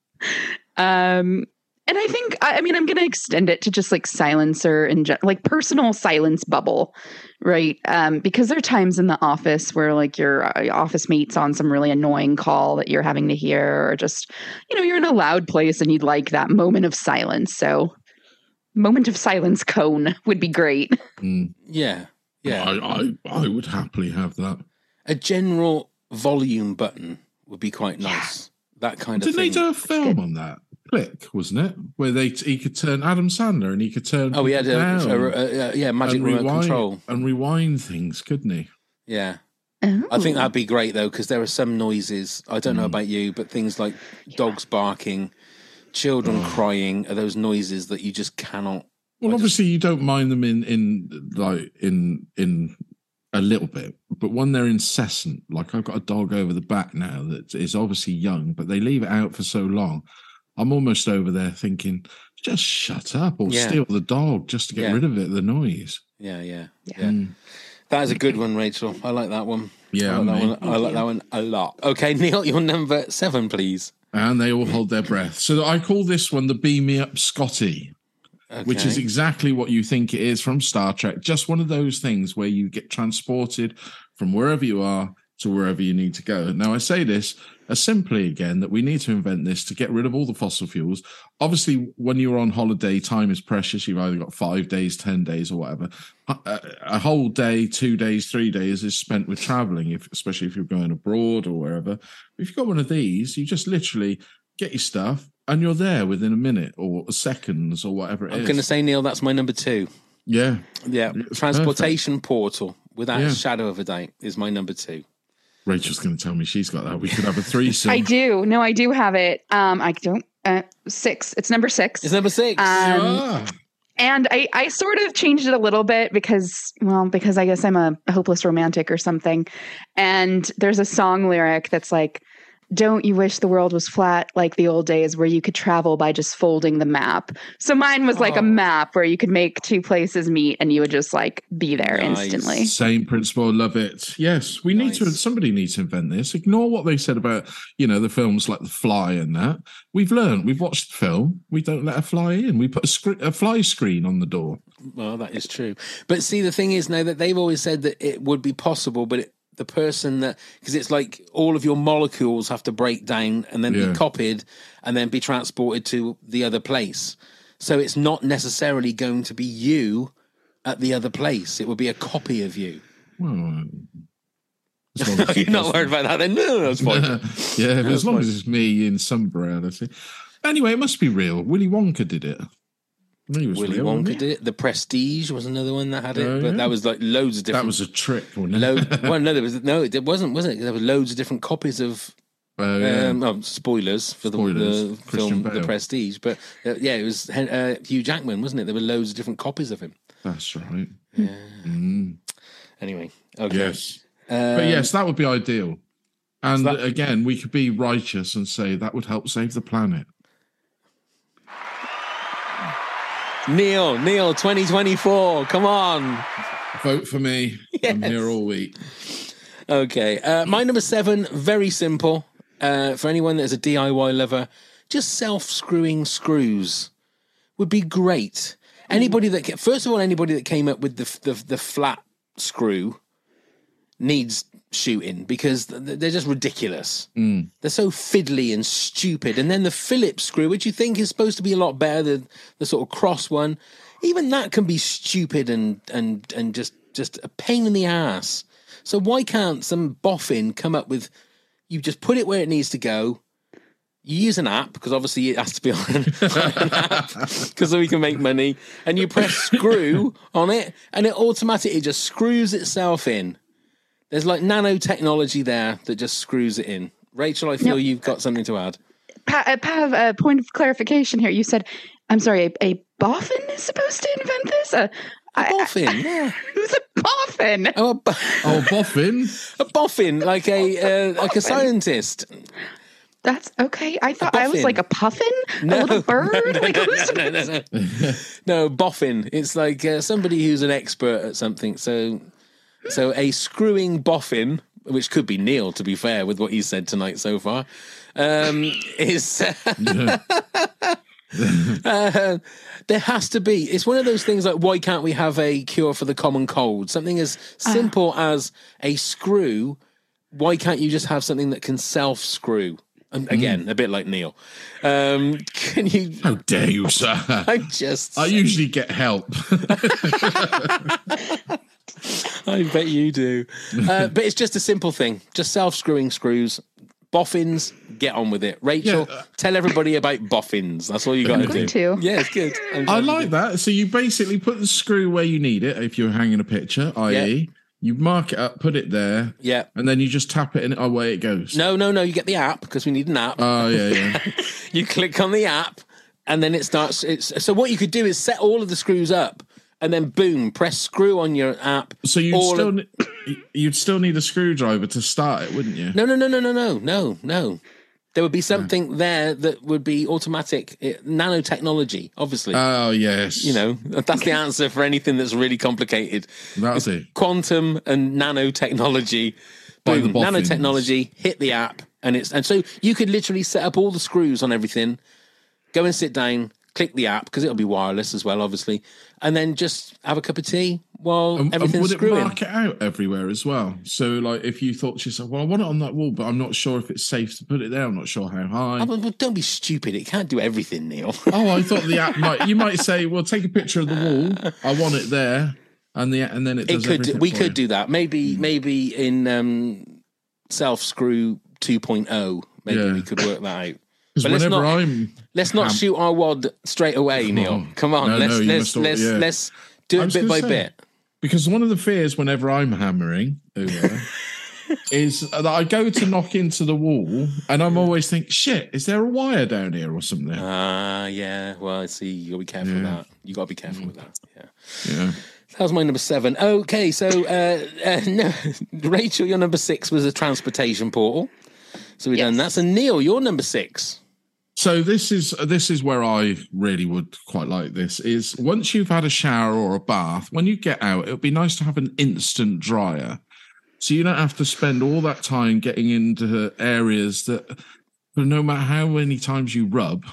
Um, and I think I, I mean I'm going to extend it to just like silencer and gen- like personal silence bubble, right? Um, because there are times in the office where like your uh, office mate's on some really annoying call that you're having to hear, or just you know you're in a loud place and you'd like that moment of silence. So, moment of silence cone <laughs> would be great. Mm. yeah, yeah. I, I I would happily have that. A general volume button would be quite nice. That kind of Didn't they do a film on that? Click, wasn't it? Where they he could turn Adam Sandler and he could turn. Oh, he had a, down a, a- a- yeah, magic and remote rewind, control. and rewind things, couldn't he? Yeah. I Oh. think that'd be great though, because there are some noises. I don't know Mm. about you, but things like dogs barking, children Oh. crying are those noises that you just cannot. Well, I just- obviously you don't mind them in in like in in a little bit, but when they're incessant, like I've got a dog over the back now that is obviously young, but they leave it out for so long. I'm almost over there thinking, just shut up or Yeah. steal the dog just to get Yeah. rid of it, the noise. Yeah, yeah, yeah. Mm. That is a good one, Rachel. I like that one. Yeah, I like, that one. I like that one a lot. Okay, <laughs> Neil, your number seven, please. And they all hold their breath. So I call this one the Beam Me Up Scotty. Okay. which is exactly what you think it is from Star Trek. Just one of those things where you get transported from wherever you are to wherever you need to go. Now, I say this as simply again that we need to invent this to get rid of all the fossil fuels. Obviously, when you're on holiday, time is precious. You've either got five days, 10 days, or whatever. A, a- whole day, two days, three days is spent with traveling, if, especially if you're going abroad or wherever. If you've got one of these, you just literally get your stuff, and you're there within a minute or seconds or whatever it I'm is. going to say, Neil, that's my number two. yeah, Yeah, It's transportation portal, without Yeah. a shadow of a doubt, is my number two. Rachel's going to tell me she's got that. We could have a threesome. <laughs> I do. No, I do have it. Um, I don't. Uh, six. It's number six. It's number six. Um, Ah, and I, I sort of changed it a little bit because, well, because I guess I'm a hopeless romantic or something. And there's a song lyric that's like, don't you wish the world was flat like the old days where you could travel by just folding the map? So mine was like Oh. a map where you could make two places meet and you would just like be there Nice. instantly. Same principle. Love it. Yes, we need to. Somebody needs to invent this. Ignore what they said about you know the films like The Fly and that. We've learned. We've watched the film. We don't let a fly in. We put a, scre- a fly screen on the door. Well, that is true. But see, the thing is now that they've always said that it would be possible, but it, the person that because it's like all of your molecules have to break down and then Yeah. be copied and then be transported to the other place. So it's not necessarily going to be you at the other place. It would be a copy of you. Well, <laughs> as long as You're not worried about that then? No, no, that's fine. <laughs> yeah, as long fine. as it's me in some reality. Anyway, it must be real. Willy Wonka did it. I think it was Willy real, Wonka did it. The Prestige was another one that had it, Oh, but yeah. that was like loads of different. That was a trick, wasn't it? Load, <laughs> well, no, there was no, it wasn't, was it? There were loads of different copies of Oh, yeah. Um, oh, spoilers for the, Spoilers. the film The Prestige, but uh, yeah, it was uh, Hugh Jackman, wasn't it? There were loads of different copies of him. That's right. Mm, Anyway, okay. yes. Um, But yes, that would be ideal. And that- again, we could be righteous and say that would help save the planet. Neil, Neil, 2024, come on. Vote for me. <laughs> I'm here all week. Okay, uh, my number seven, very simple. Uh, for anyone that is a DIY lover, just self-screwing screws would be great. Anybody that first of all, anybody that came up with the the, the flat screw needs shooting because they're just ridiculous. Hmm. They're so fiddly and stupid. And then the Phillips screw, which you think is supposed to be a lot better, the the sort of cross one, even that can be stupid and and and just just a pain in the ass. So why can't some boffin come up with? You just put it where it needs to go. You use an app because obviously it has to be on on an app <laughs> because we can make money. And you press screw on it, and it automatically just screws itself in. There's like nanotechnology there that just screws it in. Rachel, I feel No. you've got something to add. Pa- uh, Pav, a point of clarification here. You said, I'm sorry, a, a boffin is supposed to invent this? A, A boffin, <laughs> yeah. Who's a boffin? Oh, a, bo- Oh, boffin. a boffin, like a uh, like a scientist. That's okay. I thought I was like a puffin, a little <laughs> bird. like who's no, no, no. no, boffin. It's like uh, somebody who's an expert at something. So, so a screwing boffin, which could be Neil, to be fair, with what he said tonight so far, um, <laughs> is. Uh, <laughs> there has to be. It's one of those things like why can't we have a cure for the common cold? Something as simple as a screw. Why can't you just have something that can self screw? And again, a bit like Neil. Um, <laughs> can you? How dare you, sir? I just. I usually get help. I bet you do. Uh, <laughs> but it's just a simple thing. Just self screwing screws. Boffins, get on with it. Rachel, Yeah, tell everybody about boffins. That's all you got to do. to. Yeah, it's good. I like that. So you basically put the screw where you need it if you're hanging a picture, i.e., you mark it up, put it there, Yeah. and then you just tap it and away it goes. No, no, no. You get the app because we need an app. Oh, yeah, yeah. <laughs> you click on the app, and then it starts. It's so what you could do is set all of the screws up, and then boom, press screw on your app. So you'd still, <coughs> you'd still need a screwdriver to start it, wouldn't you? No, no, no, no, no, no, no, no. There would be something there that would be automatic it, nanotechnology. Obviously, Oh, yes. you know that's the answer for anything that's really complicated. That's it. Quantum and nanotechnology. By the Boom, nanotechnology. Hit the app, and it's and so you could literally set up all the screws on everything. Go and sit down, click the app because it'll be wireless as well, obviously, and then just have a cup of tea while And, and everything's would it screwing. mark it out everywhere as well? So, like, if you thought to yourself, "Well, I want it on that wall, but I'm not sure if it's safe to put it there. I'm not sure how high." Oh, but don't be stupid. It can't do everything, Neil. <laughs> oh, I thought the app might. You might <laughs> say, "Well, take a picture of the wall. I want it there," and the and then it. it could. We could you. do that. Maybe. Maybe in um, self screw 2.0. Maybe Yeah. we could work that out. But let's not- I'm Let's not Ham- shoot our wad straight away, Neil. on. Come on, No, let's no, you let's must let's yeah. let's do I it was bit by gonna say, bit. because one of the fears whenever I'm hammering over <laughs> is that I go to knock into the wall and I'm always think, shit, is there a wire down here or something? Ah, yeah. Well, I see. You gotta be careful with Yeah. that. You gotta be careful with that. Yeah. yeah. That was my number seven. Okay, so uh, <laughs> uh, no, <laughs> Rachel, your number six was a transportation portal. So we done that. So Neil, you're number six. So this is this is where I really would quite like this is once you've had a shower or a bath, when you get out, it would be nice to have an instant dryer. So you don't have to spend all that time getting into areas that no matter how many times you rub,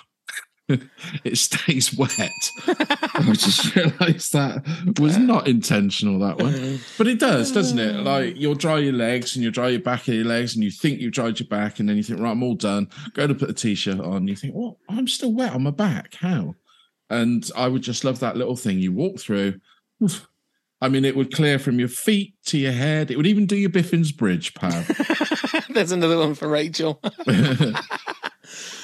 <laughs> it stays wet. <laughs> I just realised that was not intentional that one. Uh. But it does, doesn't it? Uh. Like you'll dry your legs and you'll dry your back of your legs and you think you've dried your back and then you think, right, I'm all done. Go to put a t-shirt on. You think, well, I'm still wet on my back. How? And I would just love that little thing. You walk through. I mean, it would clear from your feet to your head. It would even do your Biffin's Bridge, pal. <laughs> There's another one for Rachel.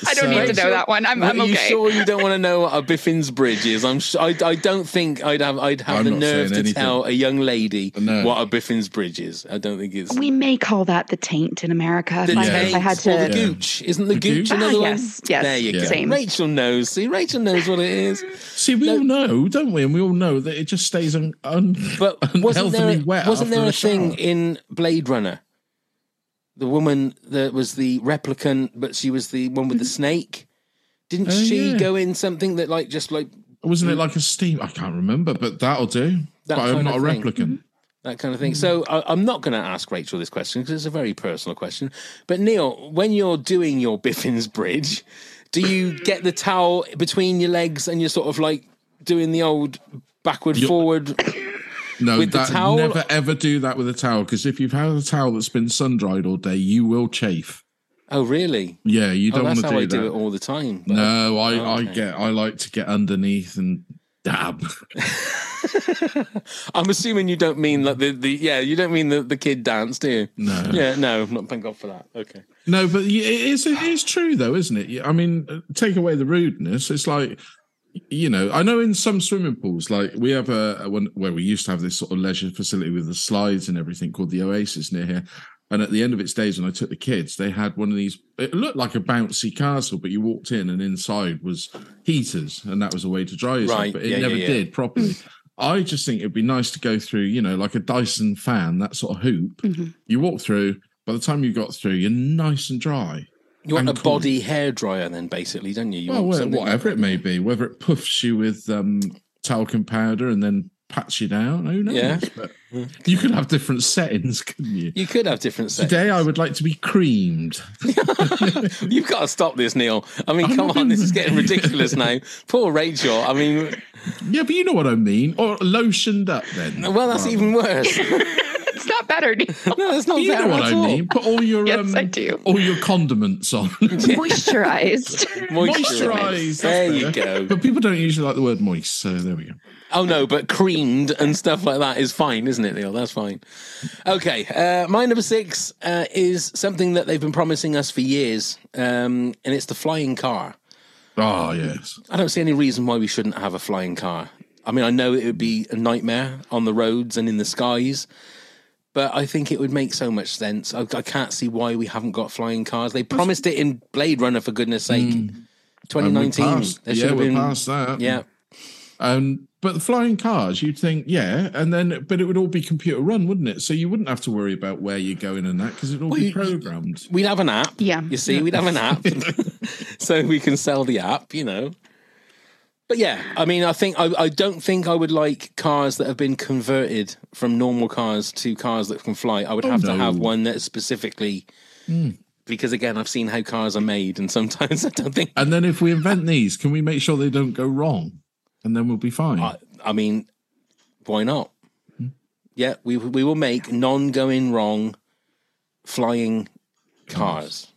I don't need to know that one. I'm, I'm Are you sure you don't want to know what a Biffin's Bridge is? I'm. Sh- I, I don't think I'd have. I'd have I'm the nerve to anything. tell a young lady No. what a Biffin's Bridge is. I don't think it's. We may call that the taint in America. the if, I, taint if I had or the to. gooch. Isn't the, The gooch gooch? another Ah, one? yes, yes, There you go. same. Rachel knows. See, Rachel knows what it is. See, we all know, don't we? And we all know that it just stays un- un- But wasn't there, unhealthily wet. wasn't there a shower. thing in Blade Runner? The woman that was the replicant, but she was the one with the mm-hmm. snake. Didn't Oh, she yeah. go in something that like just like Wasn't it like a steam? I can't remember, but that'll do. That but I'm not a thing. replicant. Mm-hmm. that kind of thing? Mm. So I, I'm not going to ask Rachel this question because it's a very personal question. But Neil, when you're doing your Biffin's Bridge, do you <laughs> get the towel between your legs and you're sort of like doing the old backward You- forward? <coughs> No, With the that, towel? never ever do that with a towel because if you've had a towel that's been sun dried all day, you will chafe. Oh, really? Yeah, you Oh, don't that's want how to I do do it all the time. but- no, I, Oh, I get I like to get underneath and dab. <laughs> I'm assuming you don't mean like the, the yeah, you don't mean the, the kid dance, do you? No. Yeah, no, not thank God for that. Okay. No, but it is it is true though, isn't it? I mean, uh, take away the rudeness. It's like you know, I know in some swimming pools, like we have a, a one where we used to have this sort of leisure facility with the slides and everything called the Oasis near here. And at the end of its days, when I took the kids, they had one of these. It looked like a bouncy castle, but you walked in and inside was heaters, and that was a way to dry yourself. Right, But it yeah, yeah, never yeah. did properly. <laughs> I just think it'd be nice to go through, you know, like a Dyson fan, that sort of hoop. Mm-hmm. You walk through. By the time you got through, you're nice and dry. You want a cool. body hair dryer then, basically, don't you? you Well, want wha- something- whatever it may be, whether it puffs you with um, talcum powder and then pats you down, who knows? Yeah. But you could have different settings, couldn't you? You could have different settings. Today, I would like to be creamed. <laughs> You've got to stop this, Neil. I mean, I'm come on, this is getting ridiculous now. <laughs> Poor Rachel. I mean, Yeah, but you know what I mean. Or lotioned up, then. well, that's even worse. <laughs> It's not better. Neil. No, that's not You better know what I all. mean. Put all your Yes, um, I do. all your condiments on. <laughs> Moisturized. <laughs> Moisturised. There you go. But people don't usually like the word moist, so there we go. Oh no, but creamed and stuff like that is fine, isn't it, Neil? That's fine. Okay, uh, my number six uh, is something that they've been promising us for years, um, and it's the flying car. Oh yes. I don't see any reason why we shouldn't have a flying car. I mean, I know it would be a nightmare on the roads and in the skies, but I think it would make so much sense. I, I can't see why we haven't got flying cars. They promised it in Blade Runner, for goodness sake. And 2019. we're past- There yeah, we're been. past that. Yeah. Um, but the flying cars, you'd think, yeah, and then, but it would all be computer run, wouldn't it? So you wouldn't have to worry about where you're going and that because it'd all Well, be programmed. We'd have an app. Yeah. You see, we'd have an app. <laughs> <laughs> so we can sell the app, you know. But yeah, I mean, I think I, I don't think I would like cars that have been converted from normal cars to cars that can fly. I would Oh, have to have one that's specifically hmm. because again, I've seen how cars are made, and sometimes <laughs> I don't think. And then if we invent these, can we make sure they don't go wrong? And then we'll be fine. I, I mean, why not? Hmm. Yeah, we we will make non-going wrong flying cars.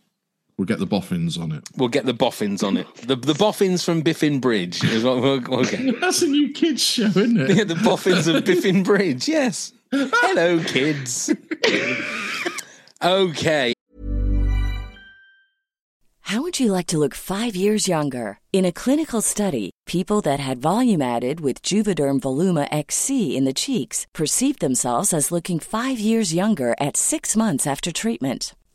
We'll get the boffins on it. We'll get the boffins on it. The the boffins from Biffin Bridge is what we'll, we'll get. <laughs> That's a new kids show, isn't it? Yeah, the boffins of Biffin Bridge. Yes. Hello, kids. okay. How would you like to look five years younger? In a clinical study, people that had volume added with Juvederm Voluma XC in the cheeks perceived themselves as looking five years younger at six months after treatment.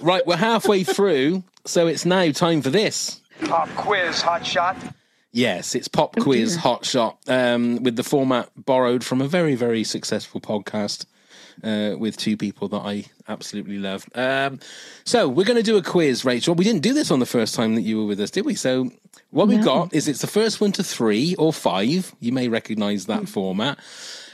Right, we're halfway through, so it's now time for this. Pop quiz, hot shot. Yes, it's Pop Quiz Hot Shot um, with the format borrowed from a very, very successful podcast uh, with two people that I absolutely love. Um, so we're going to do a quiz, Rachel. We didn't do this on the first time that you were with us, did we? So what we've got is it's the first one to three or five. You may recognize that format.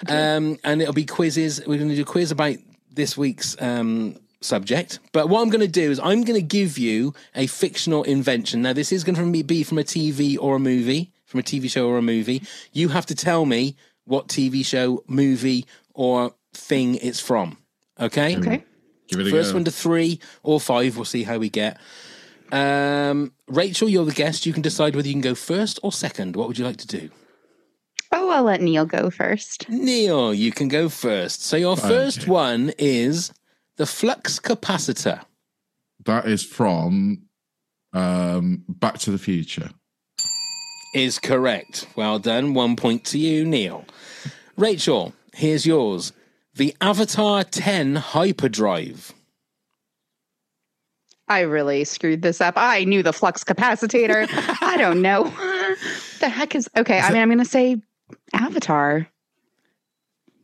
Um, and it'll be quizzes. We're going to do a quiz about this week's um, subject. But what I'm going to do is I'm going to give you a fictional invention. Now, this is going to be from a TV or a movie, from a TV show or a movie. You have to tell me what TV show, movie, or thing it's from. Okay? Okay. Give it a First go. one to three or five. We'll see how we get. Um, Rachel, you're the guest. You can decide whether you can go first or second. What would you like to do? I'll let Neil go first. Neil, you can go first. So your first Okay. one is the flux capacitor. That is from um, Back to the Future. Is correct. Well done. One point to you, Neil. Rachel, here's yours. The Avatar 10 hyperdrive. I really screwed this up. I knew the flux capacitor. <laughs> I don't know. the heck is okay? I mean, I'm going to say Avatar.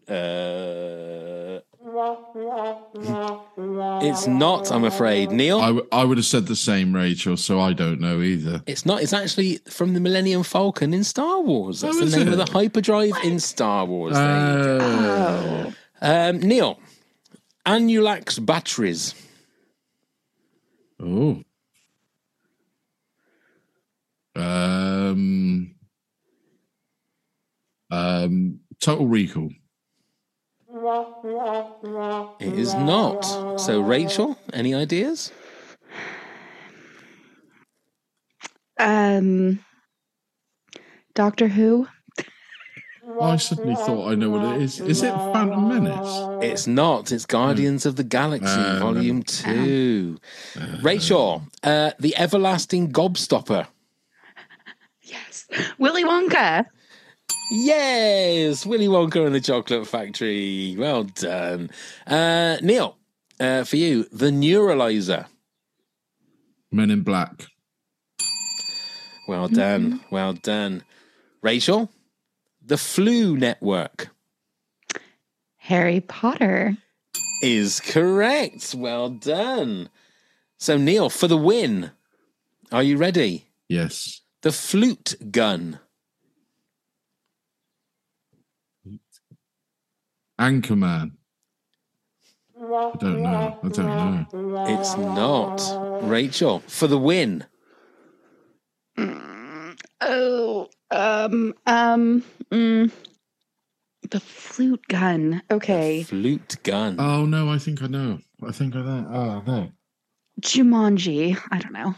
Uh, it's not, I'm afraid. Neil? I, w- I would have said the same, Rachel, so I don't know either. It's not. It's actually from the Millennium Falcon in Star Wars. That's Oh, the is name of the hyperdrive in Star Wars. There you go. Uh, Oh. Um, Neil, Anulax batteries. oh. Um, um, Total Recall. It is not. So, Rachel, any ideas? Um, Doctor Who. I suddenly thought I know what it is. Is it Phantom Menace? It's not. It's Guardians of the Galaxy, Uh, Volume 2. Rachel, uh, the Everlasting Gobstopper. Yes. Willy Wonka. Yes, Willy Wonka and the Chocolate Factory. Well done, uh, Neil. Uh, for you, the Neuralizer. Men in Black. Well done, well done, Rachel. The Floo Network Harry Potter. is correct. Well done. So Neil, for the win, are you ready? Yes. The Flute Gun. Anchorman. I don't know. I don't know. It's not. Rachel, for the win. Oh, um, um, mm, the flute gun. Okay. Flute gun. Oh no, I think I know. I think I know. Oh no. Jumanji. I don't know.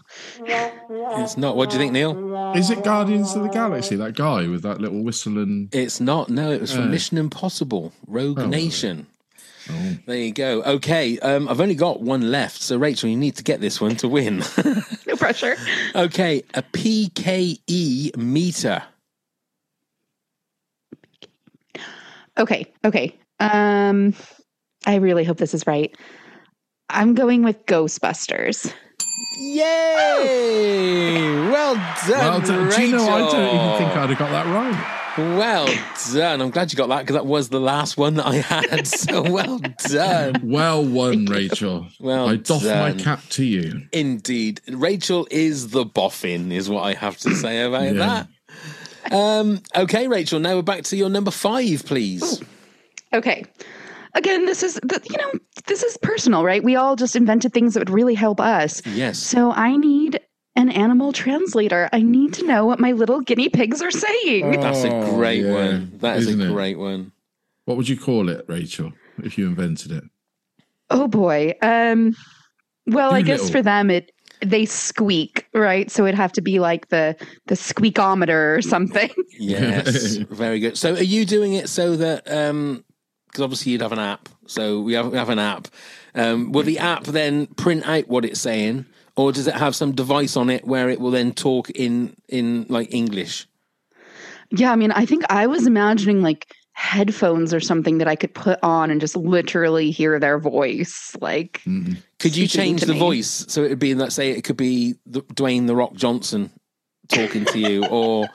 It's not. What do you think, Neil? Is it Guardians of the Galaxy? That guy with that little whistle and It's not. No, it was from Oh. Mission Impossible, Rogue Oh. Nation. oh. There you go. Okay, um, I've only got one left. So, Rachel, you need to get this one to win. <laughs> No pressure. okay, a PKE meter. Okay. Okay. Um, I really hope this is right. I'm going with Ghostbusters. Yay! <laughs> Well done. well done. Do you know? I don't even think I'd have got that right. Well done. I'm glad you got that because that was the last one that I had. <laughs> so well done. Well won, Rachel. Well I doff my cap to you. Indeed. Rachel is the boffin, is what I have to say about Yeah. that. Um, okay, Rachel, now we're back to your number five, please. Okay. Again, this is the, you know this is personal, right? We all just invented things that would really help us. Yes. So I need an animal translator. I need to know what my little guinea pigs are saying. That's a Oh, great yeah, one. That is isn't a it? great one. What would you call it, Rachel, if you invented it? Oh boy. Um well, I guess Doolittle. for them it they squeak, right? So it'd have to be like the the squeakometer or something. Yes, <laughs> very good. So, are you doing it so that um because obviously you'd have an app. So we have we have an app. Um, will the app then print out what it's saying, or does it have some device on it where it will then talk in in like English? Yeah, I mean, I think I was imagining like headphones or something that I could put on and just literally hear their voice. Like, Could you change the me. voice so it would be let's say it could be the, Dwayne the Rock Johnson talking to you, or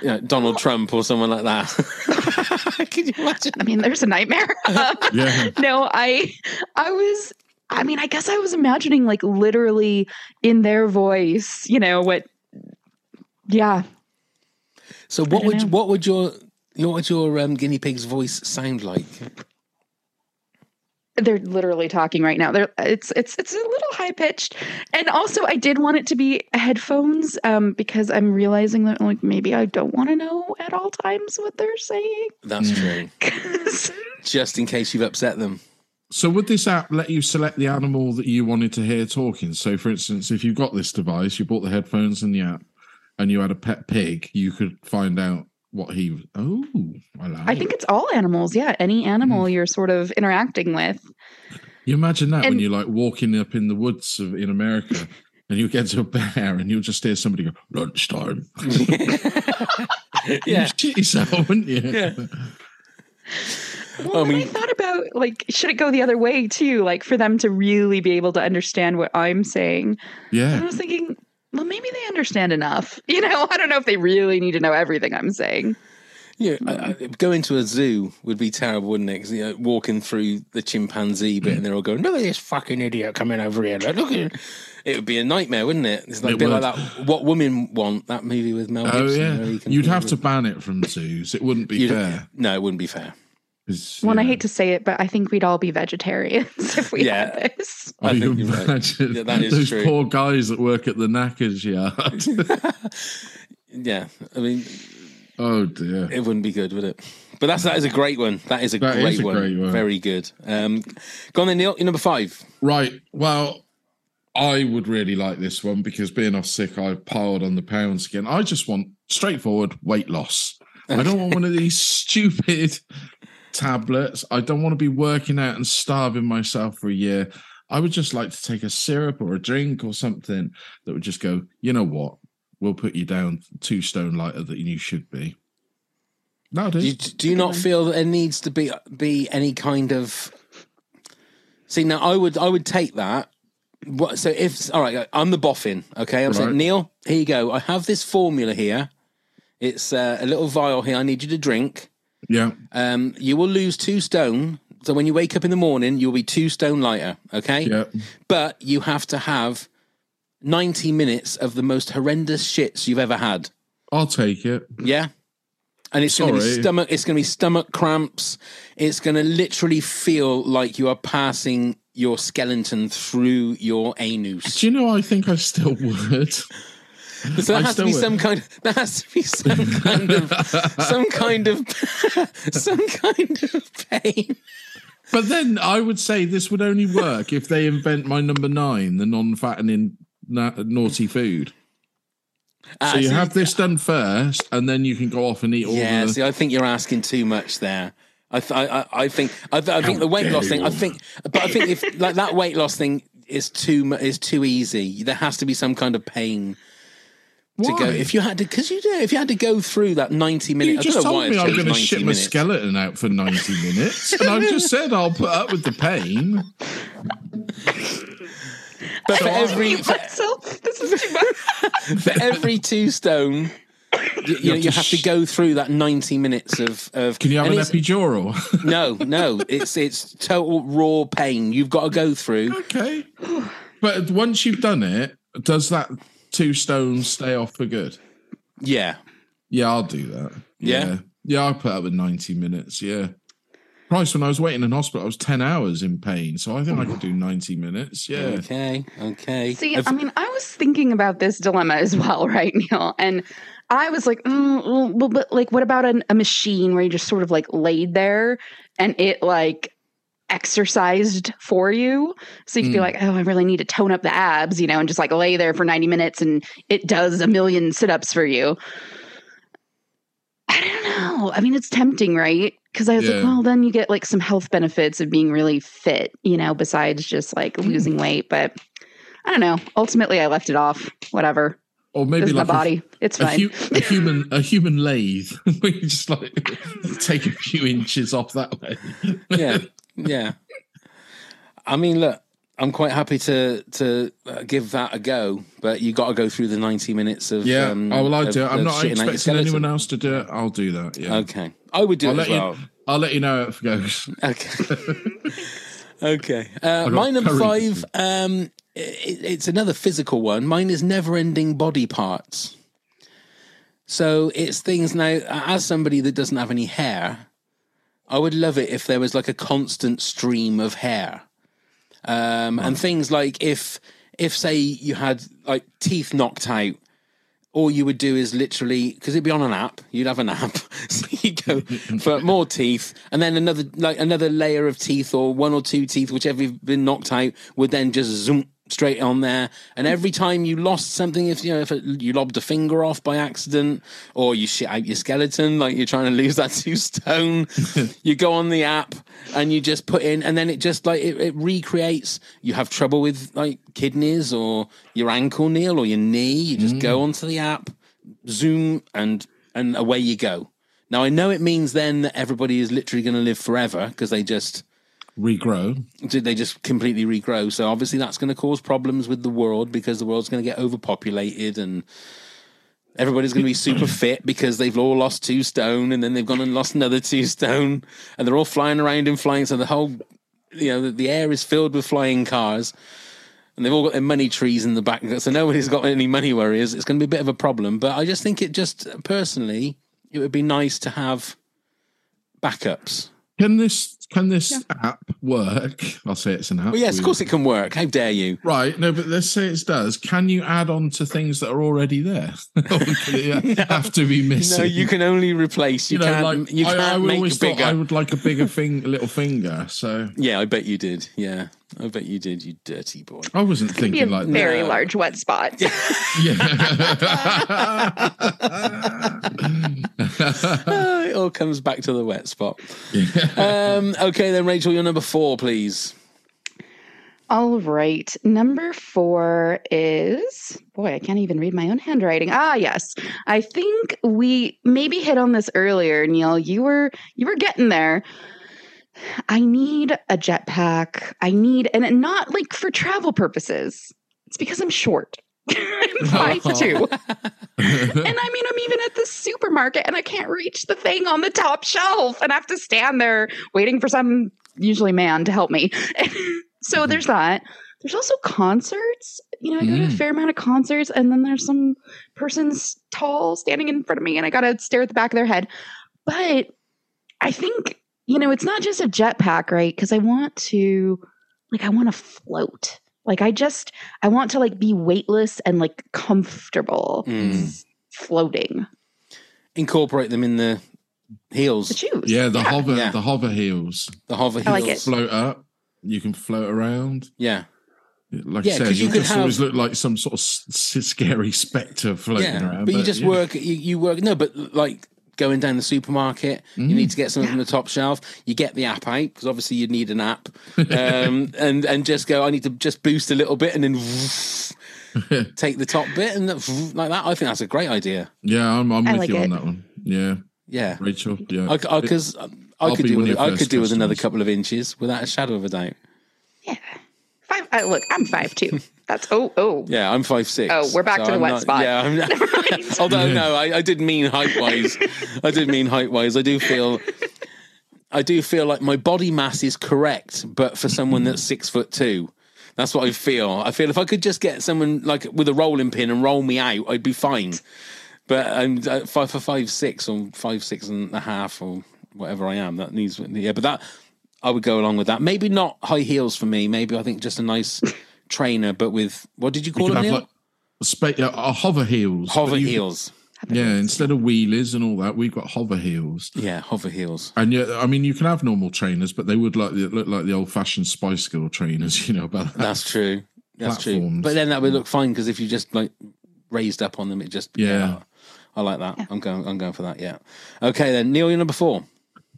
you know, Donald Trump or someone like that? <laughs> Can you imagine? I mean, there's a nightmare. <laughs> Yeah. no, I, I was, I mean, I guess I was imagining like literally in their voice, you know, what, yeah. So what would know. what would your what would your um, guinea pig's voice sound like? They're literally talking right now. They're it's it's it's a little high pitched, and also I did want it to be headphones, um, because I'm realizing that like maybe I don't want to know at all times what they're saying. That's true. <laughs> Just in case you've upset them. So would this app let you select the animal that you wanted to hear talking? So for instance, if you've got this device, you bought the headphones and the app, and you had a pet pig, you could find out what he was. Oh, I like I think it's all animals. Yeah, any animal Mm. you're sort of interacting with. You imagine that when you're like walking up in the woods of, in America <laughs> and you get to a bear and you'll just hear somebody go, lunchtime. <laughs> <laughs> Yeah. You'd shit yourself, wouldn't you? Yeah. Well, I then I thought about like, should it go the other way too? Like for them to really be able to understand what I'm saying. And I was thinking, well, maybe they understand enough. <laughs> You know, I don't know if they really need to know everything I'm saying. Yeah, I, I, going to a zoo would be terrible, wouldn't it? 'Cause, you know, walking through the chimpanzee bit, mm. and they're all going, "Look at this fucking idiot coming over here! Look, look at it!" It would be a nightmare, wouldn't it? It's like It a bit would. like that. What women want that movie with Mel Oh, Gibson. where yeah. he You'd have to ban it from zoos. It wouldn't be You'd- fair. No, it wouldn't be fair. 'Cause, Well, and I hate to say it, but I think we'd all be vegetarians <laughs> if we Yeah. had this. <laughs> I think you're right. Yeah, that <laughs> is those true. poor guys that work at the knackers yard. Yeah, I mean, oh dear. it wouldn't be good, would it? But that's that is a great one. That is a, That great, is a one. great one. Very good. Um, go on then, Neil. You're number five. Right. Well, I would really like this one because being off sick, I've piled on the pounds again. I just want straightforward weight loss. I don't want one of these stupid tablets. I don't want to be working out and starving myself for a year. I would just like to take a syrup or a drink or something that would just go, you know what? We'll put you down two stone lighter than you should be. No, Do you, do you not feel that there needs to be be any kind of? See, now I would I would take that. What, so if all right, I'm the boffin. Okay, I'm Right. saying Neil, here you go. I have this formula here. It's uh, a little vial here. I need you to drink. Yeah. Um, you will lose two stone. So when you wake up in the morning, you'll be two stone lighter. Okay. Yeah. But you have to have ninety minutes of the most horrendous shits you've ever had. I'll take it. Yeah. And it's going to be stomach. It's going to be stomach cramps. It's going to literally feel like you are passing your skeleton through your anus. Do you know? I think I still <laughs> would. So there I has to be some kind. Of, There has to be some kind of some kind of <laughs> some kind of pain. But then I would say this would only work if they invent my number nine, the non-fattening na- naughty food. Ah, so you see- have this done first, and then you can go off and eat all Yeah, the. see, I think you're asking too much there. I, th- I, I- I think, I, th- I think the weight loss thing. I think, but I think if like that weight loss thing is too is too easy. There has to be some kind of pain to go. Why? If you had to, because you do, if you had to go through that ninety You minutes, I just don't know told why me I I'm going to 90 shit my skeleton out for 90 <laughs> minutes, and I've just said I'll put up with the pain. But for every <laughs> for. This is too much. <laughs> for every two stone. You, you, know, have you to have to sh- go through that ninety minutes of. of Can you have an epidural? No, no, it's it's total raw pain. You've got to go through. okay. But once you've done it, does that two stones stay off for good? Yeah, Yeah, I'll do that. Yeah? Yeah, yeah I'll put up with 90 minutes. Yeah. Christ, when I was waiting in hospital, I was 10 hours in pain. So I think I could do 90 minutes. Yeah. Okay, okay. See, Have- I mean, I was thinking about this dilemma as well, <laughs> right, Neil? And I was like, mm, well, but like, what about an, a machine where you just sort of like laid there and it like exercised for you? So you could be Mm. like, oh, I really need to tone up the abs, you know, and just like lay there for 90 minutes and it does a million sit ups for you. I don't know. I mean, it's tempting, right? Because I was like, well, then you get like some health benefits of being really fit, you know, besides just like Hmm. losing weight. But I don't know. Ultimately, I left it off. Whatever. Or maybe is like my a- body. it's a, fine. hu- a <laughs> human a human lathe <laughs> we just like <laughs> take a few inches off that way. yeah, yeah. I mean, look, I'm quite happy to to uh, give that a go, but you got to go through the 90 minutes of. Yeah. um, oh well, I of- do. it. I'm not shitting out your expecting anyone else to do it. I'll do that. Yeah. Okay, I would do I'll it let as well. you. I'll let you know how it goes. Okay. <laughs> okay. Uh, my number curry. five. Um, it, it's another physical one. Mine is never-ending body parts. So it's things now. As somebody that doesn't have any hair, I would love it if there was like a constant stream of hair, um, and things like if if say you had like teeth knocked out all you would do is literally because it'd be on an app you'd have an <laughs> app. So you go <laughs> for more teeth and then another like another layer of teeth or one or two teeth whichever have been knocked out would then just zoom straight on there. And every time you lost something if you know if you lobbed a finger off by accident or you shit out your skeleton like you're trying to lose that two stone <laughs> you go on the app and you just put in and then it just like it, it recreates. You have trouble with like kidneys or your ankle Neil or your knee. You just go mm. onto the app zoom and and away you go. Now i know it means then that everybody is literally going to live forever because they just Regrow. Did they just completely regrow? So obviously that's going to cause problems with the world because the world's going to get overpopulated and everybody's going to be super fit because they've all lost two stone and then they've gone and lost another two stone and they're all flying around in flying. So the whole you know the, the air is filled with flying cars and they've all got their money trees in the back. So nobody's got any money worries. It's going to be a bit of a problem but i just think it just personally it would be nice to have backups Can this can this app work? I'll say it's an app. well yes of course it can work how dare you Right, no, but let's say it does. Can you add on to things that are already there? <laughs> or can it uh, <laughs> have to be missing? no you can only replace you, You know, can't like you I, can't I make always bigger I would like a bigger thing, a little finger. So <laughs> yeah i bet you did yeah i bet you did you dirty boy I wasn't Be thinking like that. very No. large wet spot. Oh, <laughs> <laughs> <laughs> it all comes back to the wet spot. um, okay, then Rachel, you're number four, please. All right. Number four is boy, I can't even read my own handwriting. Ah, yes. I think we maybe hit on this earlier, Neil. You were you were getting there. I need a jetpack. I need and not like for travel purposes. It's because I'm short. <laughs> I'm <laughs> five two. <laughs> and I mean, I'm even at the supermarket and I can't reach the thing on the top shelf and I have to stand there waiting for some usually man to help me. so there's that. There's also concerts. You know, I go to a Mm. fair amount of concerts, and then there's some person's tall standing in front of me, and I gotta stare at the back of their head. But I think, you know, it's not just a jetpack, right? Because I want to like I want to float. Like I just I want to like be weightless and like comfortable Mm. floating. Incorporate them in the heels. The shoes. Yeah, the hover, Yeah. the hover heels. The hover I like heels. it. Float up. You can float around. Yeah. Like Yeah, I said, you you could just always look like some sort of s- s- scary spectre floating yeah, around. but you just yeah. work. You, you work. No, but like going down the supermarket, you Mm. need to get something from the top shelf. You get the app out because obviously you need an app, <laughs> um, and and just go. I need to just boost a little bit, and then <laughs> take the top bit and that- like that. I think that's a great idea. Yeah, I'm, I'm with like you on that one. Yeah, Yeah, Rachel. Yeah, I because I, I'll could do with, I could first do with another couple of inches without a shadow of a doubt. Yeah, Five. I, look, I'm five two. <laughs> That's oh oh. Yeah, I'm five six. Oh, we're back to the I'm wet not- spot. Yeah, I'm, <laughs> <laughs> Never mind. although no, I, I did mean height wise. I did mean height wise. I do feel, I do feel like my body mass is correct, but for someone that's six foot two, that's what I feel. I feel if I could just get someone like with a rolling pin and roll me out, I'd be fine. But I'm uh, five for five six or five six and a half or whatever I am. That needs yeah, but that I would go along with that. Maybe not high heels for me. Maybe I think just a nice trainer, but with what did you call could it? Neil? like spa- uh, hover heels. Hover but you- heels. Yeah, instead of wheelies and all that, we've got hover heels. Yeah, hover heels. And yeah, I mean, you can have normal trainers, but they would like look like the old-fashioned Spice Girl trainers. <laughs> You know about that. That's true. That's true. Platforms. But then that would look fine because if you just like raised up on them, it just Yeah. I like that. I'm going. I'm going for that. Yeah. Okay then, Neil, you're number four.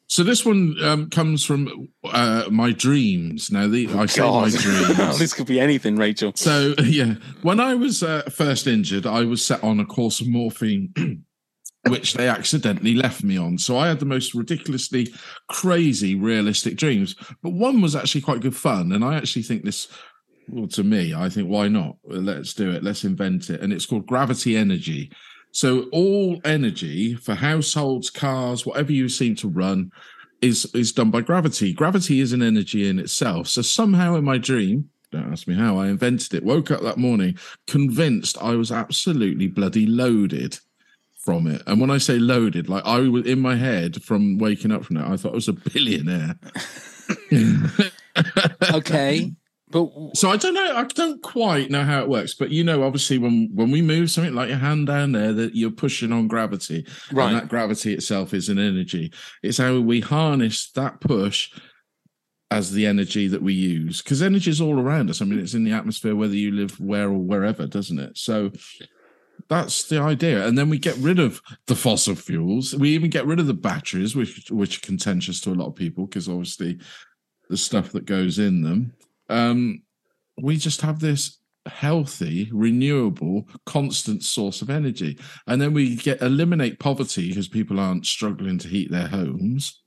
So this one um, comes from uh, my dreams. Now, the, I say my <laughs> dreams. this could be anything, Rachel. So <laughs> yeah, when I was uh, first injured, I was set on a course of morphine, <clears throat> which they accidentally left me on. So I had the most ridiculously crazy, realistic dreams. But one was actually quite good fun, and I actually think this. Well, to me, I think why not? Let's do it. Let's invent it, and it's called gravity energy. So all energy for households, cars, whatever you seem to run, is is done by gravity. Gravity is an energy in itself. So somehow in my dream, don't ask me how, I invented it. Woke up that morning convinced I was absolutely bloody loaded from it. And when I say loaded, like I was in my head from waking up from it, I thought I was a <laughs> billionaire. <laughs> Okay, but So I don't know. I don't quite know how it works, but you know, obviously, when when we move something like your hand down there, that you're pushing on gravity, Right. And that gravity itself is an energy. It's how we harness that push as the energy that we use, because energy is all around us. I mean, it's in the atmosphere, whether you live where or wherever, doesn't it? So that's the idea. And then we get rid of the fossil fuels. We even get rid of the batteries, which which are contentious to a lot of people, because obviously the stuff that goes in them. Um, we just have this healthy, renewable, constant source of energy, and then we get eliminate poverty because people aren't struggling to heat their homes.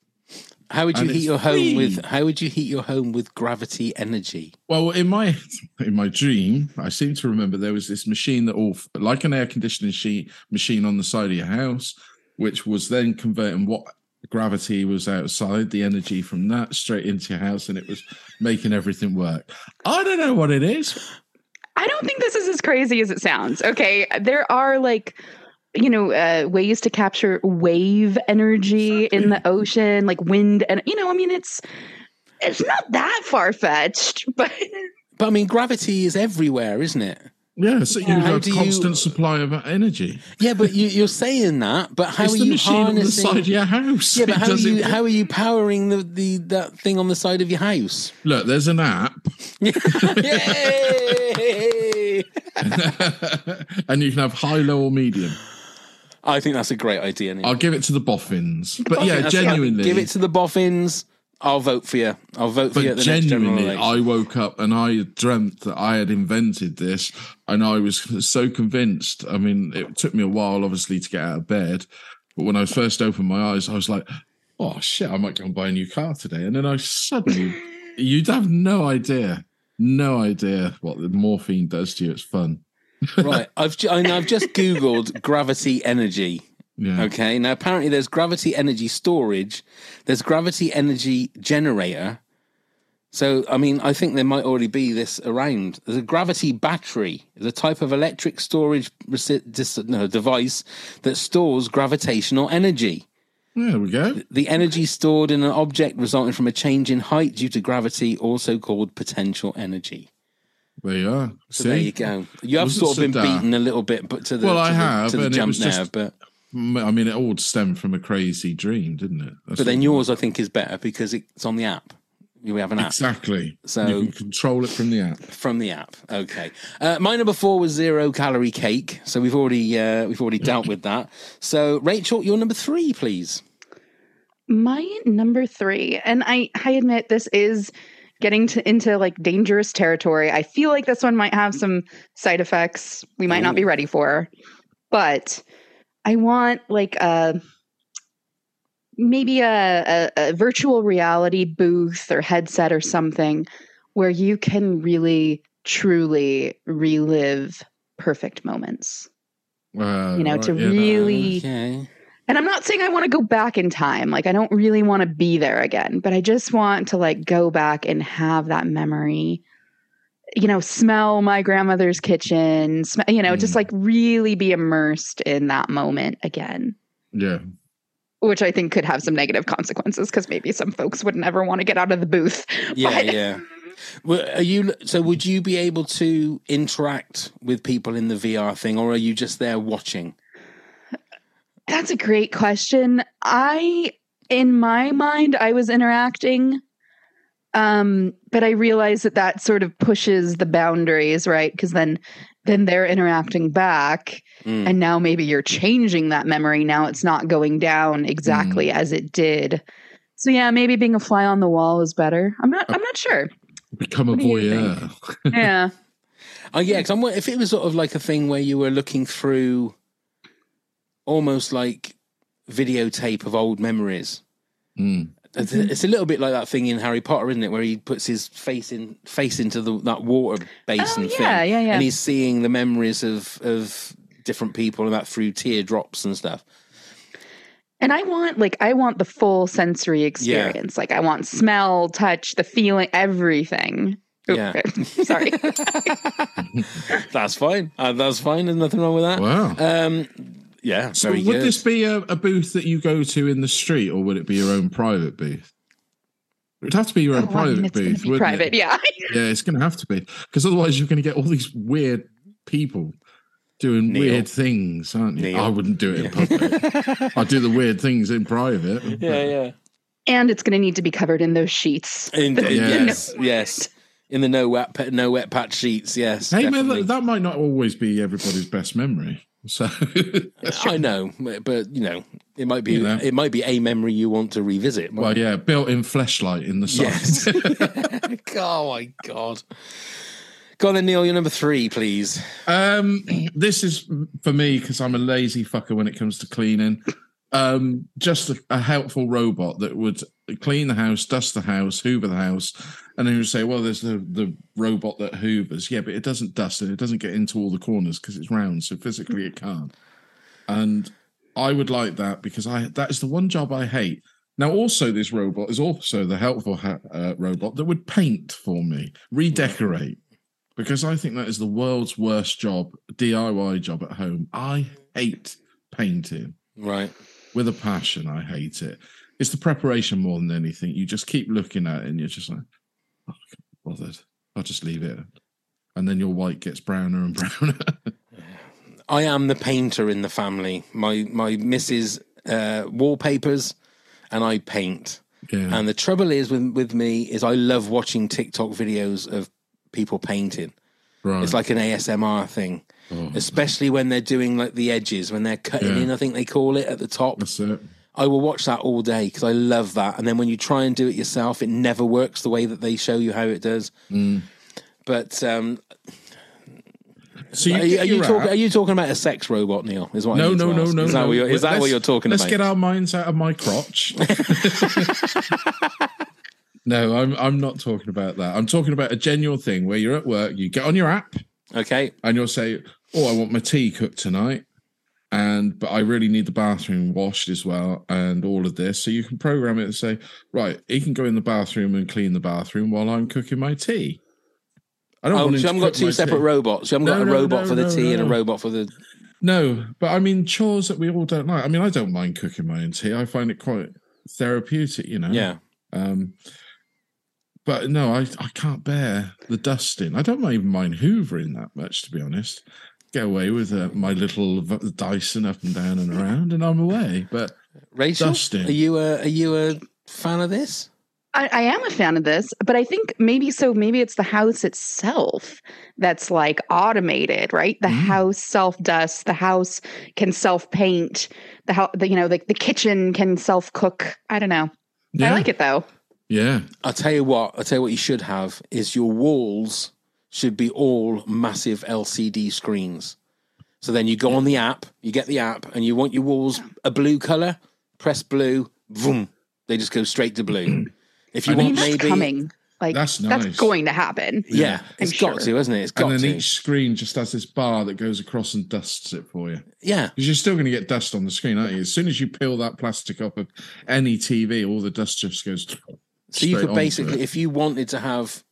how would you And heat your home free. with? How would you heat your home with gravity energy? Well, in my in my dream, I seem to remember there was this machine that all like an air conditioning sheet machine on the side of your house, which was then converting what gravity was outside, the energy from that straight into your house, and it was making everything work. I don't know what it is. I don't think this is as crazy as it sounds. Okay, there are like you know uh, ways to capture wave energy in the ocean, like wind, and you know, I mean, it's it's not that far fetched, <laughs> but But I mean, gravity is everywhere, isn't it? Yeah, so you How have you- constant supply of energy. Yeah, but you, you're saying that. But how it's are you machine on the side of your house. yeah, but how are you how are you powering the, the that thing on the side of your house? Look, there's an app, Yay! <laughs> <laughs> and you can have high, low, or medium. I think that's a great idea. Neil. I'll give it to the boffins. But think yeah, genuinely, give it to the boffins. I'll vote for you. I'll vote for you at But the next general genuinely, election. I woke up and I dreamt that I had invented this, and I was so convinced. I mean, it took me a while, obviously, to get out of bed. But when I first opened my eyes, I was like, "Oh shit, I might go and buy a new car today." And then I suddenly, <laughs> you'd have no idea, no idea what the morphine does to you. It's fun. <laughs> right. I've I I've just googled gravity energy. Yeah. Okay. Now apparently there's gravity energy storage. There's gravity energy generator. So I mean, I think there might already be this around. There's a gravity battery. the type of electric storage reci- dis- no, device that stores gravitational energy. There we go. The energy stored in an object resulting from a change in height due to gravity, also called potential energy. There you are. So See? there you go. You have Wasn't sort of been so beaten a little bit, but to the well, to I the, have, to the jump just. But I mean, it all stemmed from a crazy dream, didn't it? That's but then yours, I think, is better because it's on the app. We have an app exactly. So- you can control it from the app. from the app. Okay. Uh, my number four was zero calorie cake. So we've already uh, we've already dealt with that. So Rachel, your number three, please. My number three, and I, I admit this is getting to into like dangerous territory. I feel like this one might have some side effects we might not be ready for, but I want like a maybe a, a, a virtual reality booth or headset or something where you can really truly relive perfect moments. Uh, You know, to yeah, that- really Okay. and I'm not saying I want to go back in time. Like I don't really want to be there again, but I just want to like go back and have that memory. You know, smell my grandmother's kitchen, sm- you know, just mm. like really be immersed in that moment again, yeah. which I think could have some negative consequences because maybe some folks would never want to get out of the booth. <laughs> Yeah, But- yeah. Well, are you so? Would you be able to interact with people in the VR thing, or are you just there watching? That's a great question. I in my mind I was interacting um but I realize that that sort of pushes the boundaries, right? Cuz then then they're interacting back Mm. and now maybe you're changing that memory. Now it's not going down exactly as it did. So yeah, maybe being a fly on the wall is better. I'm not I'm not sure. Become a What do voyeur. <laughs> Yeah. Oh yeah, because I'm wondering if it was sort of like a thing where you were looking through, almost like videotape of old memories. Mm. It's a- It's a little bit like that thing in Harry Potter, isn't it, where he puts his face in face into the that water basin Oh, thing, yeah, yeah, yeah. and he's seeing the memories of of different people and that through teardrops and stuff. And I want like I want the full sensory experience. Like I want smell, touch, the feeling, everything. Oop, Yeah. <laughs> Sorry. <laughs> That's fine. Uh, that's fine. There's nothing wrong with that. Wow. Um, yeah, So very would good. this be a, a booth that you go to in the street, or would it be your own private booth? It would have to be your own Oh, I mean, private it's booth, be private, it? yeah. <laughs> Yeah, it's going to have to be because otherwise you're going to get all these weird people doing Neil. weird things, aren't you? Neil. I wouldn't do it in public. <laughs> I do the weird things in private. <laughs> yeah, yeah. and it's going to need to be covered in those sheets. In, The- Yes, yes. In the no wet no wet patch sheets. Yes. Hey man, that, that might not always be everybody's best memory. So <laughs> I know, but you know, it might be You know. it might be a memory you want to revisit. well, yeah, built-in flashlight in the side. Yes. <laughs> oh my god. Go on then, Neil. You're number three, please. Um, this is for me because I'm a lazy fucker when it comes to cleaning. Um, just a, a helpful robot that would clean the house, dust the house, hoover the house, and then you would say, "Well, there's the the robot that hoovers." Yeah, but it doesn't dust and it doesn't get into all the corners because it's round, so physically it can't. And I would like that because I that is the one job I hate. Now, also, this robot is also the helpful ha- uh, robot that would paint for me, redecorate because I think that is the world's worst job, DIY job at home. I hate painting Right. with a passion. I hate it. It's the preparation more than anything. You just keep looking at it and you're just like, oh, <laughs> bothered. I'll just leave it. And then your white gets browner and <laughs> browner. I am the painter in the family. My my missus uh, wallpapers, and I paint. yeah. And the trouble is with with me is I love watching TikTok videos of people painting. right. It's like an ASMR thing, Oh, especially when they're doing like the edges when they're cutting Yeah. in. I think they call it at the top. that's it. I will watch that all day because I love that. And then when you try and do it yourself, it never works the way that they show you how it does. Mm. But um, So you are, you, are, you talking, are you talking about a sex robot, Neil? Is what No, no, no, no. Is that no. what you're, is that what you're talking about? let's get our minds out of my crotch. <laughs> no, I'm I'm not talking about that. I'm talking about a genuine thing where you're at work, you get on your app, okay, and you'll say, "Oh, I want my tea cooked tonight." And but I really need the bathroom washed as well, and all of this. So you can program it and say, right, he can go in the bathroom and clean the bathroom while I'm cooking my tea. I don't Oh, want so haven't got two separate tea. robots. You haven't got a no, robot no, for the no, tea and a robot for the. No, but I mean chores that we all don't like. I mean, I don't mind cooking my own tea. I find it quite therapeutic, you know. Yeah. Um, but no, I I can't bear the dusting. I don't even mind hoovering that much, to be honest. Get away with uh, my little v- Dyson up and down and around, and I'm away. But Rachel, dusting. are you a are you a fan of this? I, I am a fan of this, but I think maybe so. Maybe it's the house itself that's like automated, right? The house self dusts. The house can self paint. The house, the, you know, the, the kitchen can self cook. I don't know. I like it though. Yeah. I'll tell you what. I'll tell you what you should have is your walls should be all massive LCD screens. So then you go on the app, you get the app, and you want your walls a blue color. Press blue, boom, they just go straight to blue. <clears throat> If you I want mean, That's maybe, coming. Like That's that's, going to happen. yeah, I'm it's got sure. to, hasn't it? It's got and then to. each screen just has this bar that goes across and dusts it for you. Yeah, Because you're still going to get dust on the screen, aren't you? As soon as you peel that plastic off of any TV, all the dust just goes. So you could basically, if you wanted to have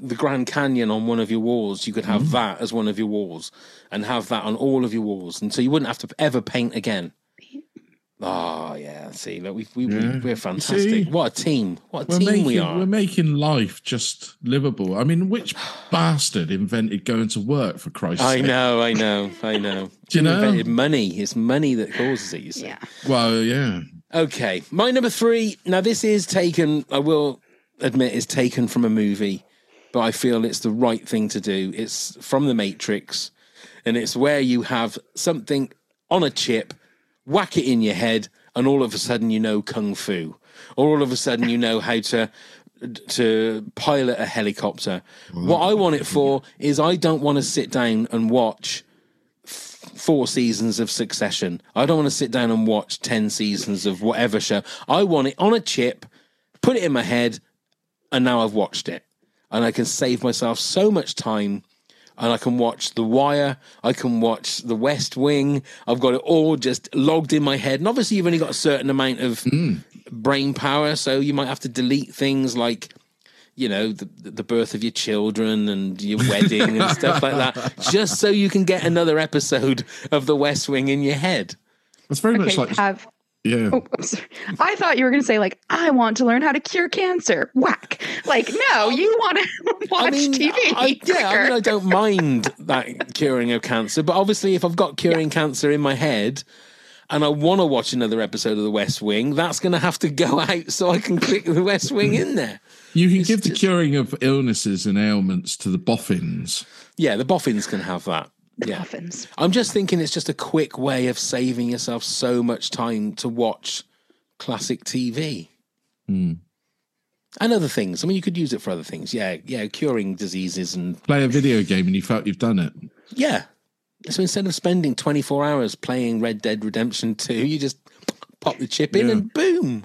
the Grand Canyon on one of your walls, you could have Mm. that as one of your walls, and have that on all of your walls, and so you wouldn't have to ever paint again. Oh yeah, see, look, we, we, Yeah. we're fantastic. see? What a team! What a team making we are. we're making life just livable. I mean, which <sighs> bastard invented going to work for Christ's I sake? know, I know, I know. <laughs> Do you know? invented money? It's money that causes it. You see. Yeah. Well, yeah. Okay, my number three. Now, this is taken, I will admit, is taken from a movie, but I feel it's the right thing to do. It's from The Matrix, and it's where you have something on a chip, whack it in your head, and all of a sudden you know kung fu, or all of a sudden you know how to to pilot a helicopter. What I want it for is I don't want to sit down and watch four seasons of Succession. I don't want to sit down and watch 10 seasons of whatever show. I want it on a chip, put it in my head, and now I've watched it. And I can save myself so much time. And I can watch The Wire. I can watch The West Wing. I've got it all just logged in my head. And obviously, you've only got a certain amount of hmm. brain power. So you might have to delete things like you know the, the birth of your children and your <laughs> wedding and stuff like that just so you can get another episode of the west wing in your head That's very much like have yeah. Oh, I'm sorry. I thought you were going to say like, I want to learn how to cure cancer. Whack! Like, no, um, you want to <laughs> watch I mean, TV. I, yeah, I mean. I don't mind that curing of cancer, but obviously, if I've got curing cancer in my head and I want to watch another episode of The West Wing, that's going to have to go <laughs> out so I can click The West Wing in there. You can give the curing of illnesses and ailments to the boffins. Yeah, the boffins can have that. Yeah. Muffins. I'm just thinking it's just a quick way of saving yourself so much time to watch classic TV. Hmm. And other things. I mean, you could use it for other things. Yeah, yeah, curing diseases and Play a video game and you felt you've done it. yeah. So instead of spending 24 hours playing Red Dead Redemption 2, you just pop the chip in Yeah. and boom.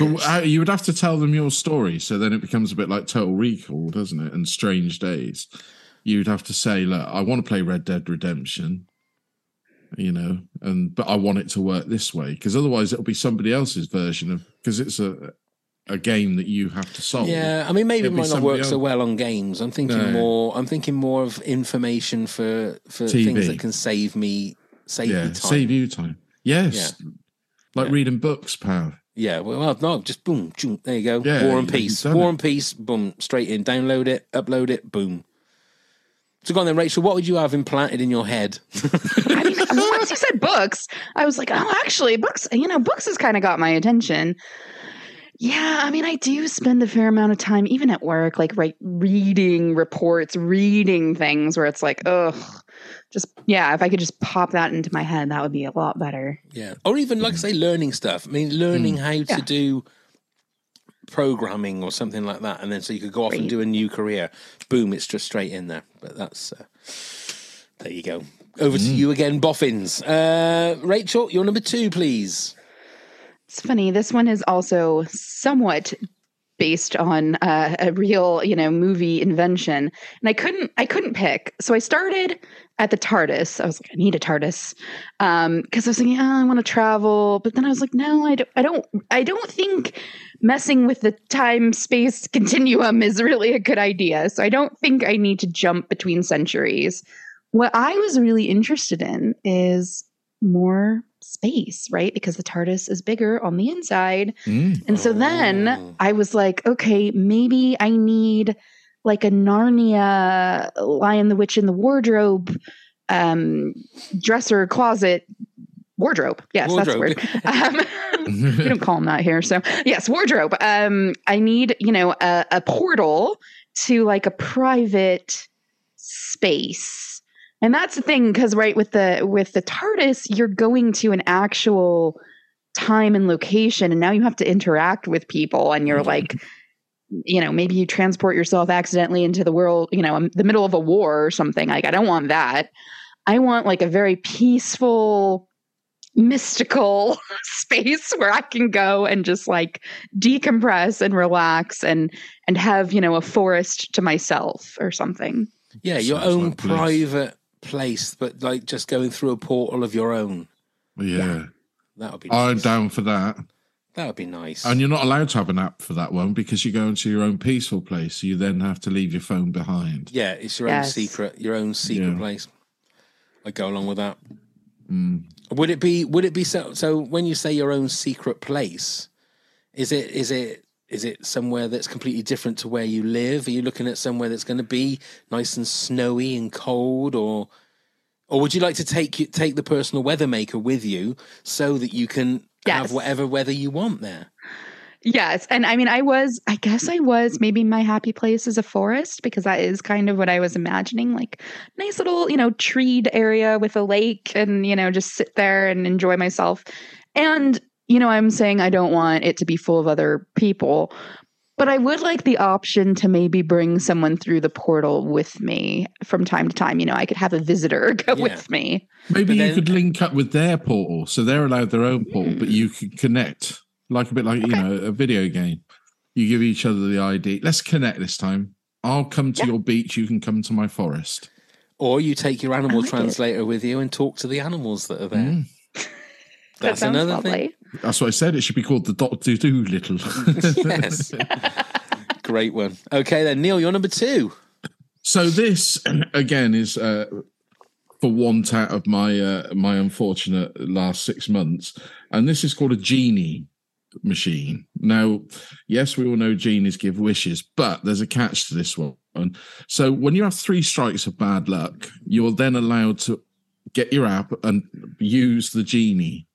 But uh, you would have to tell them your story, so then it becomes a bit like Total Recall, doesn't it? And Strange Days. You'd have to say, "Look, I want to play Red Dead Redemption, you know, and but I want it to work this way because otherwise it'll be somebody else's version of because it's a a game that you have to solve. Yeah, I mean, maybe it It'll be might not work so well on games. I'm thinking No. more. I'm thinking more of information for for TV. things that can save me save yeah, me time. save you time. Yes, like reading books, pal. Yeah, well, no, just boom, there you go. Yeah, War and Peace. War it. and Peace, boom, straight in. Download it, upload it, boom. So go on then, Rachel. What would you have implanted in your head? I mean, <laughs> once you said books, I was like, oh, actually, books, you know, books has kind of got my attention. Yeah, I mean, I do spend a fair amount of time, even at work, like right, reading reports, reading things where it's like, ugh, just yeah, if I could just pop that into my head, that would be a lot better. Yeah. Or even, like I say, learning stuff. I mean, learning mm. how to do programming or something like that. And then so you could go off and do a new career. Boom, it's just straight in there. But that's, uh, there you go. Over to you again, Boffins. Uh, Rachel, you're number two, please. It's funny. This one is also somewhat based on uh, a real, you know, movie invention, and I couldn't, I couldn't pick. So I started at the TARDIS. I was like, I need a TARDIS because I was thinking, oh, I want to travel, but then I was like, no, I don't, I don't, I don't think messing with the time space continuum is really a good idea. So I don't think I need to jump between centuries. What I was really interested in is more space, right? Because the TARDIS is bigger on the inside. Mm. And so Oh. then I was like, okay, maybe I need like a Narnia Lion, the Witch, in the Wardrobe um, dresser closet wardrobe. Yes, Wardrobe. that's the word. <laughs> Um, <laughs> we don't call them that here. So yes, wardrobe. Um, I need you know a, a portal to like a private space, and that's the thing because right with the with the TARDIS, you're going to an actual time and location, and now you have to interact with people, and you're like. <laughs> You know, maybe you transport yourself accidentally into the world, you know, the middle of a war or something. Like, I don't want that. I want like a very peaceful, mystical <laughs> space where I can go and just like decompress and relax and and have, you know, a forest to myself or something. Yeah, your Sounds own like bliss. private place, but like just going through a portal of your own. Yeah. That would be I'm down for that. That would be nice. And you're not allowed to have an app for that one because you go into your own peaceful place. So you then have to leave your phone behind. Yeah, it's your Yes. own secret, your own secret Yeah. place. I go along with that. Mm. Would it be? Would it be so? So when you say your own secret place, is it? Is it? Is it somewhere that's completely different to where you live? Are you looking at somewhere that's going to be nice and snowy and cold, or, or would you like to take take the personal weather maker with you so that you can have whatever weather you want there? Yes. And I mean, I was, I guess I was maybe my happy place is a forest because that is kind of what I was imagining like nice little, you know, treed area with a lake and, you know, just sit there and enjoy myself. And, you know, I'm saying I don't want it to be full of other people, but I would like the option to maybe bring someone through the portal with me from time to time. You know, I could have a visitor <laughs> go Yeah. with me. Maybe But you could link up with their portal. So they're allowed their own portal, but you could connect like a bit like, you know, a video game. You give each other the ID. Let's connect this time. I'll come to Yeah. your beach. You can come to my forest. Or you take your animal like it. translator with you and talk to the animals that are there. Mm. <laughs> That's sounds another lovely. thing. That's what I said. It should be called the Doctor Dolittle. <laughs> yes. <laughs> Great one. Okay, then, Neil, you're number two. So this <clears throat> again is uh, for want out of my uh, my unfortunate last six months, and this is called a genie machine. Now, yes, we all know genies give wishes, but there's a catch to this one. So when you have three strikes of bad luck, you're then allowed to get your app and use the genie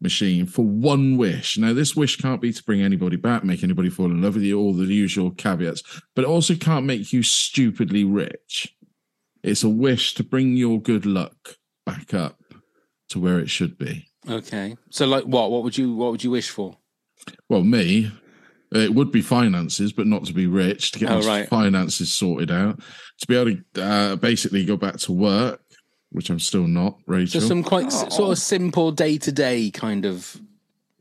machine for one wish. Now, this wish can't be to bring anybody back, make anybody fall in love with you, all the usual caveats, but it also can't make you stupidly rich. It's a wish to bring your good luck back up to where it should be. Okay. So, like, what? What would you? What would you wish for? Well, me, it would be finances, but not to be rich, to get Oh, right. finances sorted out, to be able to uh, basically go back to work, which I'm still not, Rachel. Just some quite s- sort of simple day to day kind of.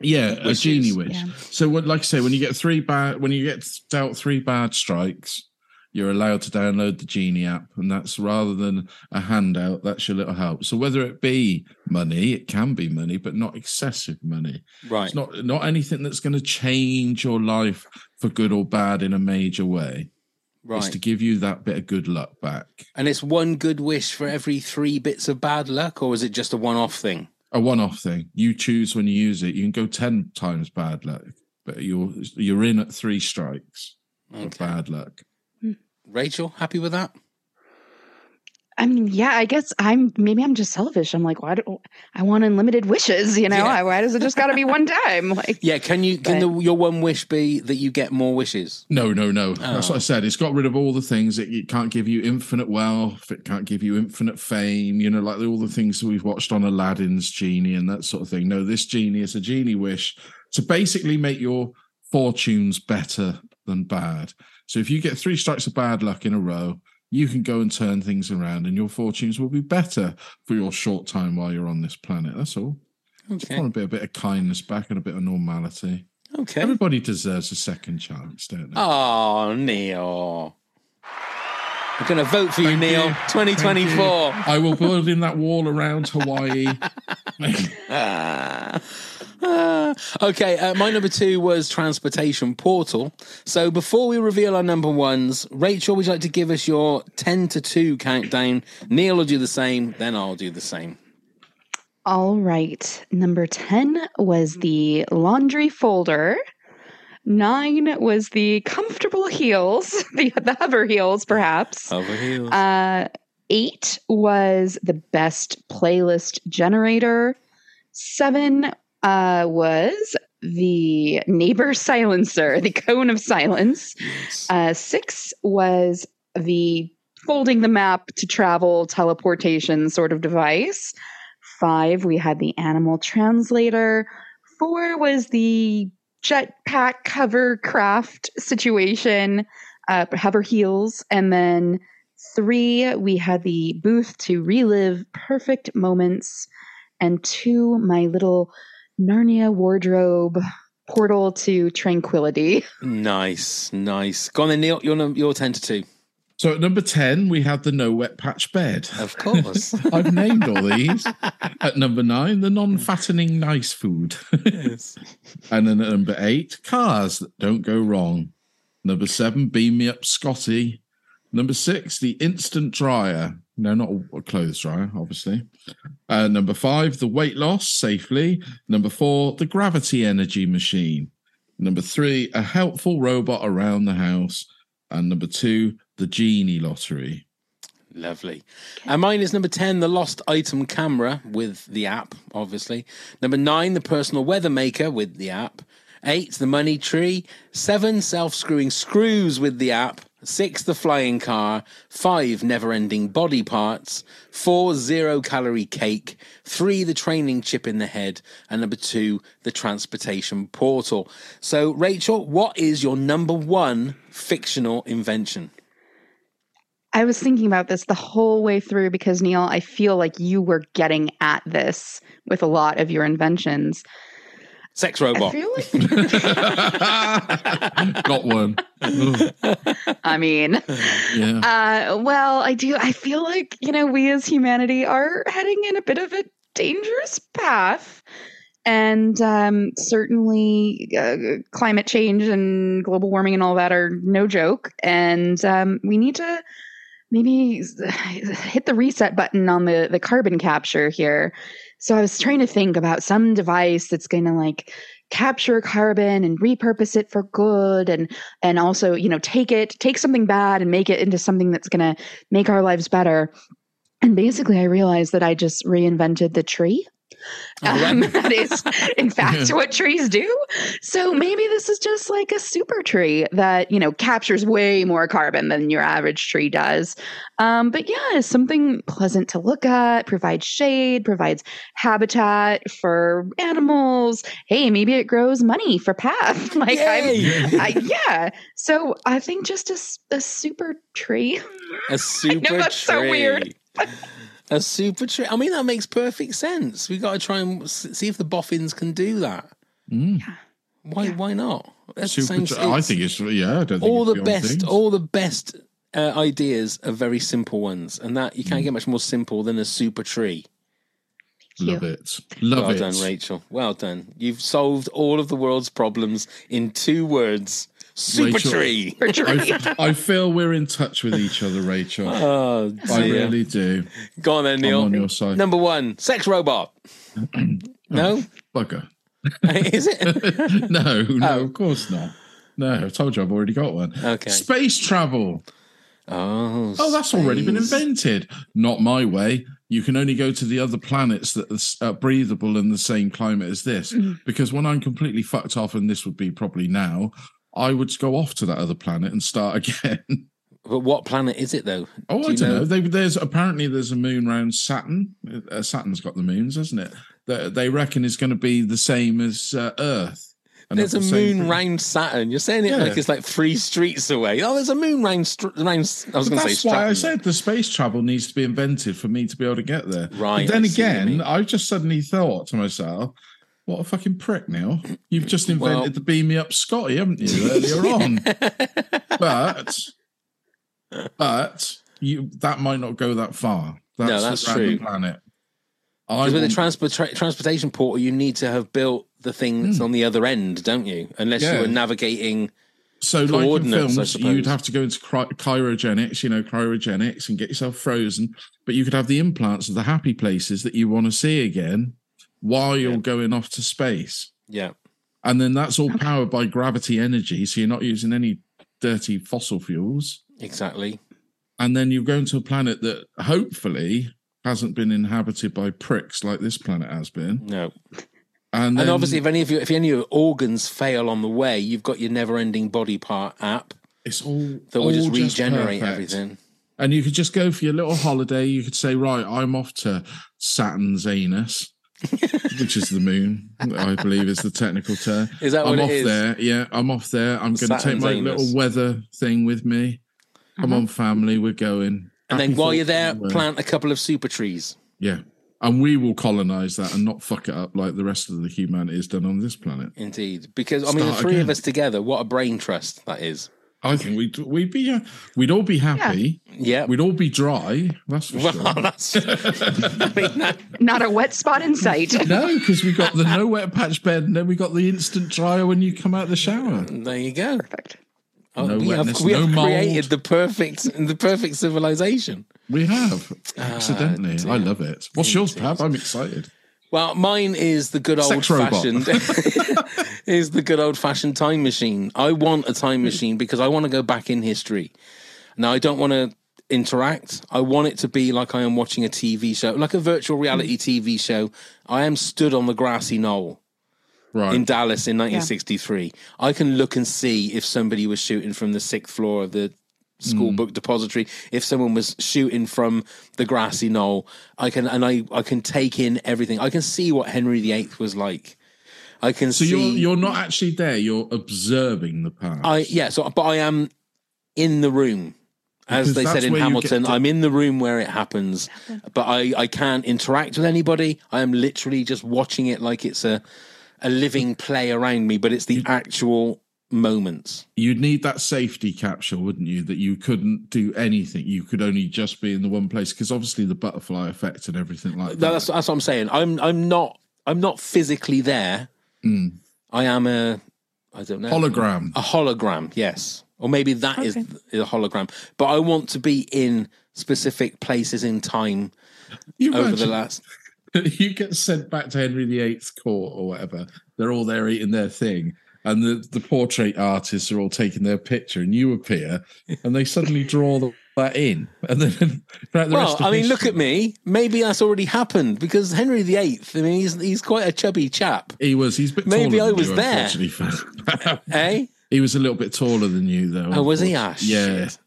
Yeah, a genie wish. Yeah. So, what, like I say, when you get three bad, when you get dealt three bad strikes, you're allowed to download the genie app, and that's rather than a handout. That's your little help. So, whether it be money, it can be money, but not excessive money. Right. It's not not anything that's going to change your life for good or bad in a major way. It's Right. to give you that bit of good luck back. And it's one good wish for every three bits of bad luck, or is it just a one off thing? A one-off thing. You choose when you use it. You can go ten times bad luck, but you're you're in at three strikes of bad luck. Rachel, happy with that? I mean, yeah, I guess I'm maybe I'm just selfish. I'm like, why do I want unlimited wishes? You know, Yeah. Why does it just got to be one time? <laughs> Like, Yeah, can you can the, your one wish be that you get more wishes? No, no, no. Oh. That's Oh. what I said. It's got rid of all the things that it can't give you infinite wealth. It can't give you infinite fame. You know, like all the things that we've watched on Aladdin's genie and that sort of thing. No, this genie is a genie wish to basically make your fortunes better than bad. So if you get three strikes of bad luck in a row, you can go and turn things around, and your fortunes will be better for your short time while you're on this planet. That's all. Just want a bit, a bit of kindness back and a bit of normality. Okay. Everybody deserves a second chance, don't they? Oh, Neil. I'm going to vote for you, Thank Neil. you. 2024. You. I will build in that wall around Hawaii. <laughs> <laughs> Ah. <laughs> Okay, uh, my number two was Transportation Portal. So before we reveal our number ones, Rachel, would you like to give us your 10 to 2 countdown? Neil will do the same, then I'll do the same. all right. Number 10 was the laundry folder. Nine was the comfortable heels, <laughs> the, the hover heels, perhaps. Over here. Uh, eight was the best playlist generator. Seven uh, was the neighbor silencer, <laughs> the cone of silence. Uh, six was the folding the map to travel teleportation sort of device. Five, we had the animal translator. Four was the jetpack hovercraft situation, uh, hover heels. And then three, we had the booth to relive perfect moments. And two, my little Narnia wardrobe portal to tranquility. Nice, nice. Go on then, Neil. You're, you're 10 to 2. So at number 10, we have the no wet patch bed. Of course. <laughs> I've named all these. At number nine, the non fattening nice food. yes. <laughs> and then at number eight, cars that don't go wrong. Number seven, beam me up Scotty. Number six, the instant dryer. No, not a clothes dryer, obviously. Uh, number five, the weight loss safely. Number four, the gravity energy machine. Number three, a helpful robot around the house. And number two, the genie lottery. Lovely. And mine is number 10, the lost item camera with the app, obviously. Number nine, the personal weather maker with the app. Eight, the money tree. Seven, self screwing screws with the app. Six, the flying car. Five, never ending body parts. Four, zero calorie cake. Three, the training chip in the head. And number two, the transportation portal. So, Rachel, what is your number one fictional invention? I was thinking about this the whole way through because, Neil, I feel like you were getting at this with a lot of your inventions. Sex I robot. feel like, <laughs> Got one. I mean, yeah. Uh, well, I do. I feel like, you know, we as humanity are heading in a bit of a dangerous path. And um, certainly, uh, climate change and global warming and all that are no joke. And um, we need to maybe <sighs> hit the reset button on the, the carbon capture here. So I was trying to think about some device that's going to like capture carbon and repurpose it for good and and also you know take it take something bad and make it into something that's going to make our lives better. And basically i realized that i just reinvented the tree um, <laughs> that is in <laughs> fact what trees do. So maybe this is just like a super tree that you know captures way more carbon than your average tree does. Um, but yeah it's something pleasant to look at provides shade provides habitat for animals. Hey maybe it grows money for Pav. <laughs> Like I, yeah. So i think just a, a super tree. A super tree. that's so weird. A super tree. I mean, that makes perfect sense. We got to try and see if the boffins can do that. Mm. Why? Why not? That's the Super same- tr- I think it's, yeah, I don't think all it's the beyond best. things. All the best uh, ideas are very simple ones, and that you Mm. can't get much more simple than a super tree. Love it. Love well it. Well done, Rachel. Well done. You've solved all of the world's problems in two words. Super Rachel, tree. <laughs> I, I feel we're in touch with each other, Rachel. <laughs> Oh, I really do. Go on then, Neil. I'm on your side. Number one, sex robot. <clears throat> no, Bugger. <laughs> is it? no, no, Oh. of course not. No, I told you I've already got one. Okay. Space travel. Oh, Oh, that's already been invented. Not my way. You can only go to the other planets that are breathable in the same climate as this. Mm. Because when I'm completely fucked off, and this would be probably now, I would go off to that other planet and start <laughs> again. But what planet is it though? Oh, Do I don't know. They, there's apparently there's a moon around Saturn. Uh, Saturn's got the moons, hasn't it? That they reckon is going to be the same as uh, Earth. There's a the moon round Saturn. You're saying it Yeah. like it's like three streets away. Oh, there's a moon round. Str- round I was going to say that's why I said the space travel needs to be invented for me to be able to get there. Right, But then I see what you mean. again, I just suddenly thought to myself, what a fucking prick, Neil. You've just invented Well- the beam me up Scotty, haven't you, earlier on? <laughs> but but you that might not go that far. That's, No, that's true. planet. Because with the transport tra- transportation portal, you need to have built the thing that's hmm. on the other end, don't you? Unless. Yeah. you were navigating. So, like in films, you'd have to go into cry- cryogenics, you know, cryogenics, and get yourself frozen. But you could have the implants of the happy places that you want to see again while you're going off to space. Yeah. And then that's all powered by gravity energy. So you're not using any dirty fossil fuels. Exactly. And then you're going to a planet that hopefully hasn't been inhabited by pricks like this planet has been. No. And, And, obviously, if any of your if any of your organs fail on the way, you've got your never-ending body part app it's all that will just regenerate perfect. everything. And you could just go for your little holiday. You could say, right, I'm off to Saturn's anus, which is the moon, I believe is the technical term. <laughs> Is that I'm what it off is? there. Yeah, I'm off there. I'm going to take my anus. little weather thing with me. Come on, uh-huh. family, we're going. And then while you're there, everywhere. plant a couple of super trees. Yeah. And we will colonize that and not fuck it up like the rest of the humanity has done on this planet. Indeed, because I mean, the three of us together, what a brain trust that is. I think we'd we'd be uh, we'd all be happy. Yeah. We'd all be dry. That's for Well, sure. that's. <laughs> I mean, that, Not a wet spot in sight. <laughs> No, because we got the no wet patch bed, and then we got the instant dryer when you come out of the shower. there you go. Perfect. Oh, No we wetness, have, we no have mold. created the perfect the perfect civilization. We have accidentally. dear. I love it. What's yours, Pav? I'm excited. Well, mine is the good old Sex fashioned <laughs> is the good old fashioned time machine. I want a time machine because I want to go back in history. Now I don't want to interact. I want it to be like I am watching a TV show, like a virtual reality mm. TV show. I am stood on the grassy knoll Right. in Dallas in 1963. I can look and see if somebody was shooting from the sixth floor of the school hmm. book depository. If someone was shooting from the grassy knoll, I can and I I can take in everything. I can see what Henry VIII was like. I can so see. you're you're not actually there. You're observing the past. I yeah. So but I am in the room. As Because they said in Hamilton, to- I'm in the room where it happens, but I, I can't interact with anybody. I am literally just watching it like it's a a living play around me, but it's the actual moments. You'd need that safety capsule, wouldn't you? That you couldn't do anything. You could only just be in the one place because obviously the butterfly effect and everything like that. That's that's what I'm saying. I'm I'm not I'm not physically there. Hmm. I am a I don't know Hologram. a hologram. Yes, or maybe that is a hologram. But I want to be in specific places in time You over the last. <laughs> you get sent back to Henry VIII's court or whatever. They're all there eating their thing, and the, the portrait artists are all taking their picture, and you appear, and they suddenly draw the, that in, and then <laughs> the Well, rest of I mean, look at me. Maybe that's already happened because Henry VIII. I mean, he's he's quite a chubby chap, He was. He's a bit. Maybe taller I than was you, there. unfortunately. <laughs> eh? he was a little bit taller than you, though. Oh, was he? Ah, unfortunately. Yeah. shit.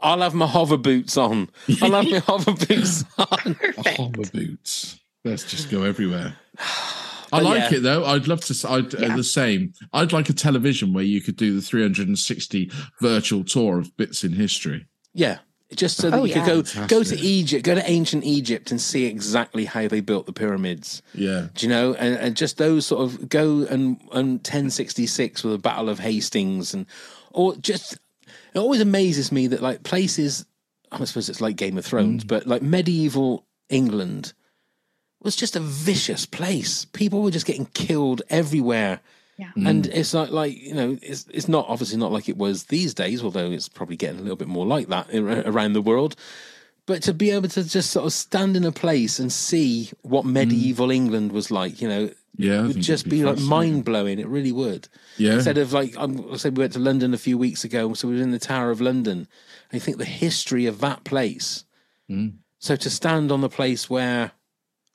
I'll have my hover boots on. I'll have my <laughs> hover boots on. Hover boots. Let's just go everywhere. <sighs> <sighs> <sighs> I like yeah. it though. I'd love to. s- I'd uh, the same. I'd like a television where you could do the 360 virtual tour of bits in history. Yeah. Just so that Oh, you could go Fantastic. go to Egypt, go to ancient Egypt and see exactly how they built the pyramids. Yeah. Do you know? And, and just those sort of go and, and 1066 with the Battle of Hastings and or just it always amazes me that like places I suppose it's like Game of Thrones, but like medieval England was just a vicious place. People were just getting killed everywhere. Yeah. Mm. And it's not like, you know, it's it's not obviously not like it was these days, although it's probably getting a little bit more like that in- around the world. but to be able to just sort of stand in a place and see what mm. medieval England was like, you know, Yeah, I would just be, be like mind blowing. It really would. Yeah. Instead of like, I'm, I said we went to London a few weeks ago, so we were in the Tower of London. I think the history of that place. Mm. So to stand on the place where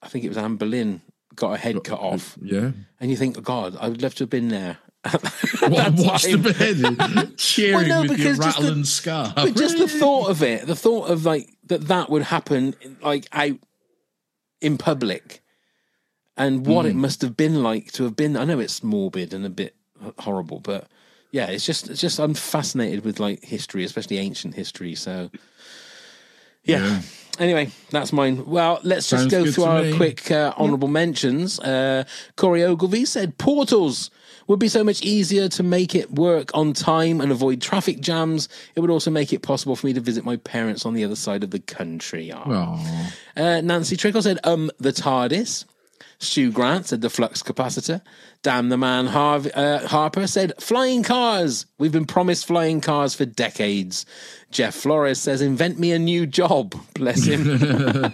I think it was Anne Boleyn got her head cut off, Yeah. and you think, God, I would love to have been there. <laughs> What, watch the bed <laughs> cheering Well, no, with your rattling the- scarf. But just the thought of it, the thought of like that that would happen like out in public and what it Mm. must have been like to have been I know it's morbid and a bit horrible, but yeah, it's just it's just I'm fascinated with like history, especially ancient history. So yeah. Anyway, that's mine. Well, let's just Sounds go through our me. quick uh, honourable mentions. Uh, Corey Ogilvy said portals would be so much easier to make it work on time and avoid traffic jams. It would also make it possible for me to visit my parents on the other side of the country. Uh, Nancy Trickle said, um, the TARDIS. Stu Grant said the flux capacitor. Damn the man Harv- uh, Harper said flying cars. We've been promised flying cars for decades. Jeff Flores says invent me a new job. <laughs> Bless him. <laughs>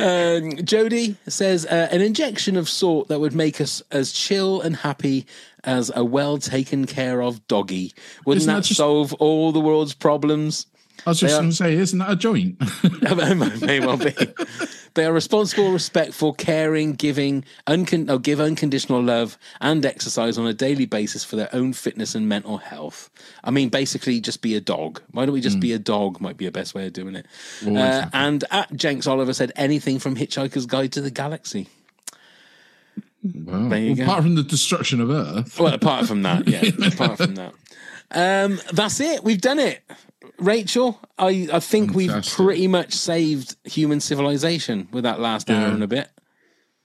Um, Jody says uh, an injection of sort that would make us as chill and happy as a well taken care of doggy. Wouldn't Isn't that that just- solve all the world's problems? I was just going to say, isn't that a joint? <laughs> may well be. They are responsible, respectful, caring, giving, uncon- oh, give unconditional love and exercise on a daily basis for their own fitness and mental health. I mean, basically, just be a dog. Why don't we just be a dog? Might be a best way of doing it. Uh, and at Jenks Oliver said anything from Hitchhiker's Guide to the Galaxy. Wow. Well. Apart from the destruction of Earth. Well, apart from that, yeah. <laughs> apart from that, um, that's it. We've done it. Rachel, I, I think we've pretty much saved human civilization with that last hour and a bit.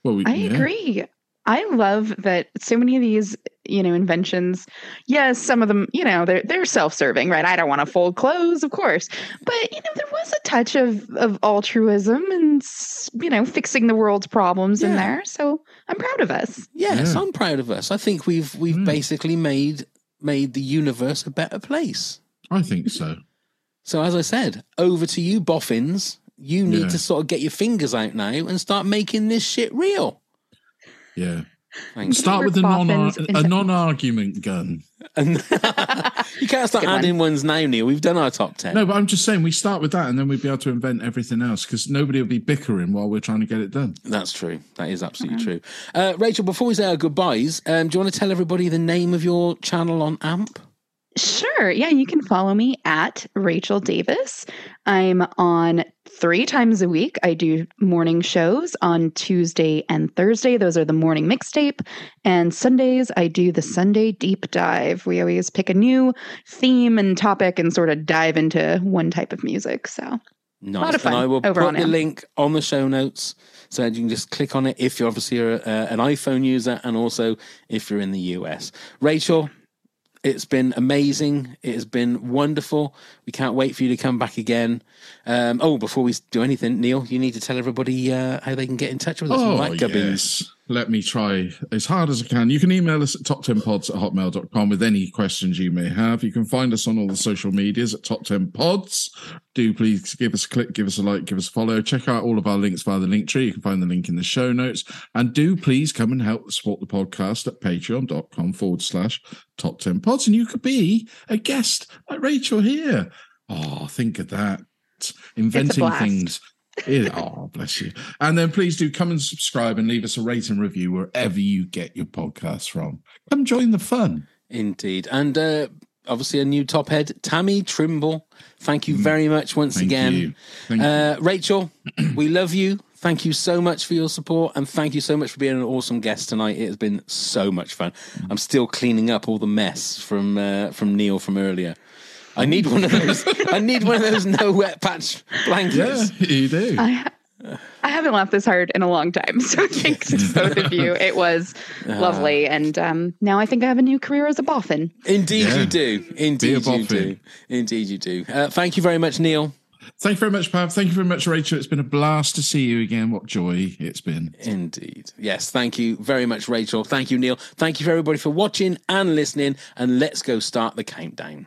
Well, we, I yeah. agree. I love that so many of these, you know, inventions. Yes, some of them, you know, they're they're self-serving, right? I don't want to fold clothes, of course, but you know, there was a touch of of altruism and you know, fixing the world's problems in there. So I'm proud of us. Yes, Yeah. I'm proud of us. I think we've we've mm. basically made made the universe a better place. I think so. So as I said, over to you, boffins. You need Yeah. to sort of get your fingers out now and start making this shit real. Yeah. Thank you. Start with a non Boffins a into- non-argument gun. <laughs> You can't start Good one. adding ones now, Neil. We've done our top ten. No, but I'm just saying we start with that, and then we'd be able to invent everything else because nobody will be bickering while we're trying to get it done. That's true. That is absolutely true. Uh, Rachel, before we say our goodbyes, um, do you want to tell everybody the name of your channel on AMP? Sure. Yeah, you can follow me at Rachel Davis. I'm on three times a week. I do morning shows on Tuesday and Thursday. Those are the morning mixtape. And Sundays, I do the Sunday deep dive. We always pick a new theme and topic and sort of dive into one type of music. So Nice. lot of fun and I will put the AMP. link on the show notes so that you can just click on it if you're obviously a, uh, an iPhone user and also if you're in the US. Rachel, it's been amazing. It has been wonderful. We can't wait for you to come back again. Um, oh, before we do anything, Neil, you need to tell everybody uh, how they can get in touch with us. Oh, yes. Let me try as hard as I can. You can email us at top10pods at hotmail.com with any questions you may have. You can find us on all the social medias at top10pods. Do please give us a click, give us a like, give us a follow. Check out all of our links via the link tree. You can find the link in the show notes. And do please come and help support the podcast at patreon.com forward slash top 10 pods. And you could be a guest like Rachel here. Oh, think of that. Inventing blast. things. It- oh, bless you. And then please do come and subscribe and leave us a rate and review wherever you get your podcast from. Come join the fun. Indeed. And uh, obviously, a new top head, Tammy Trimble. Thank you very much once Mm. Thank again. you. Thank uh, Rachel, <clears throat> we love you. Thank you so much for your support and thank you so much for being an awesome guest tonight. It has been so much fun. I'm still cleaning up all the mess from uh, from Neil from earlier. I need one of those. I need one of those no wet patch blankets. Yeah, blankets. you do. I, ha- I haven't laughed this hard in a long time. <laughs> So thanks to <laughs> both of you. It was lovely. And um, now I think I have a new career as a boffin. Indeed, Yeah. you do. Indeed, you do. Indeed, you do. Uh, thank you very much, Neil. Thank you very much, Pav. Thank you very much, Rachel. It's been a blast to see you again. What joy it's been. Indeed. Yes, thank you very much, Rachel. Thank you, Neil. Thank you for everybody for watching and listening. And let's go start the countdown.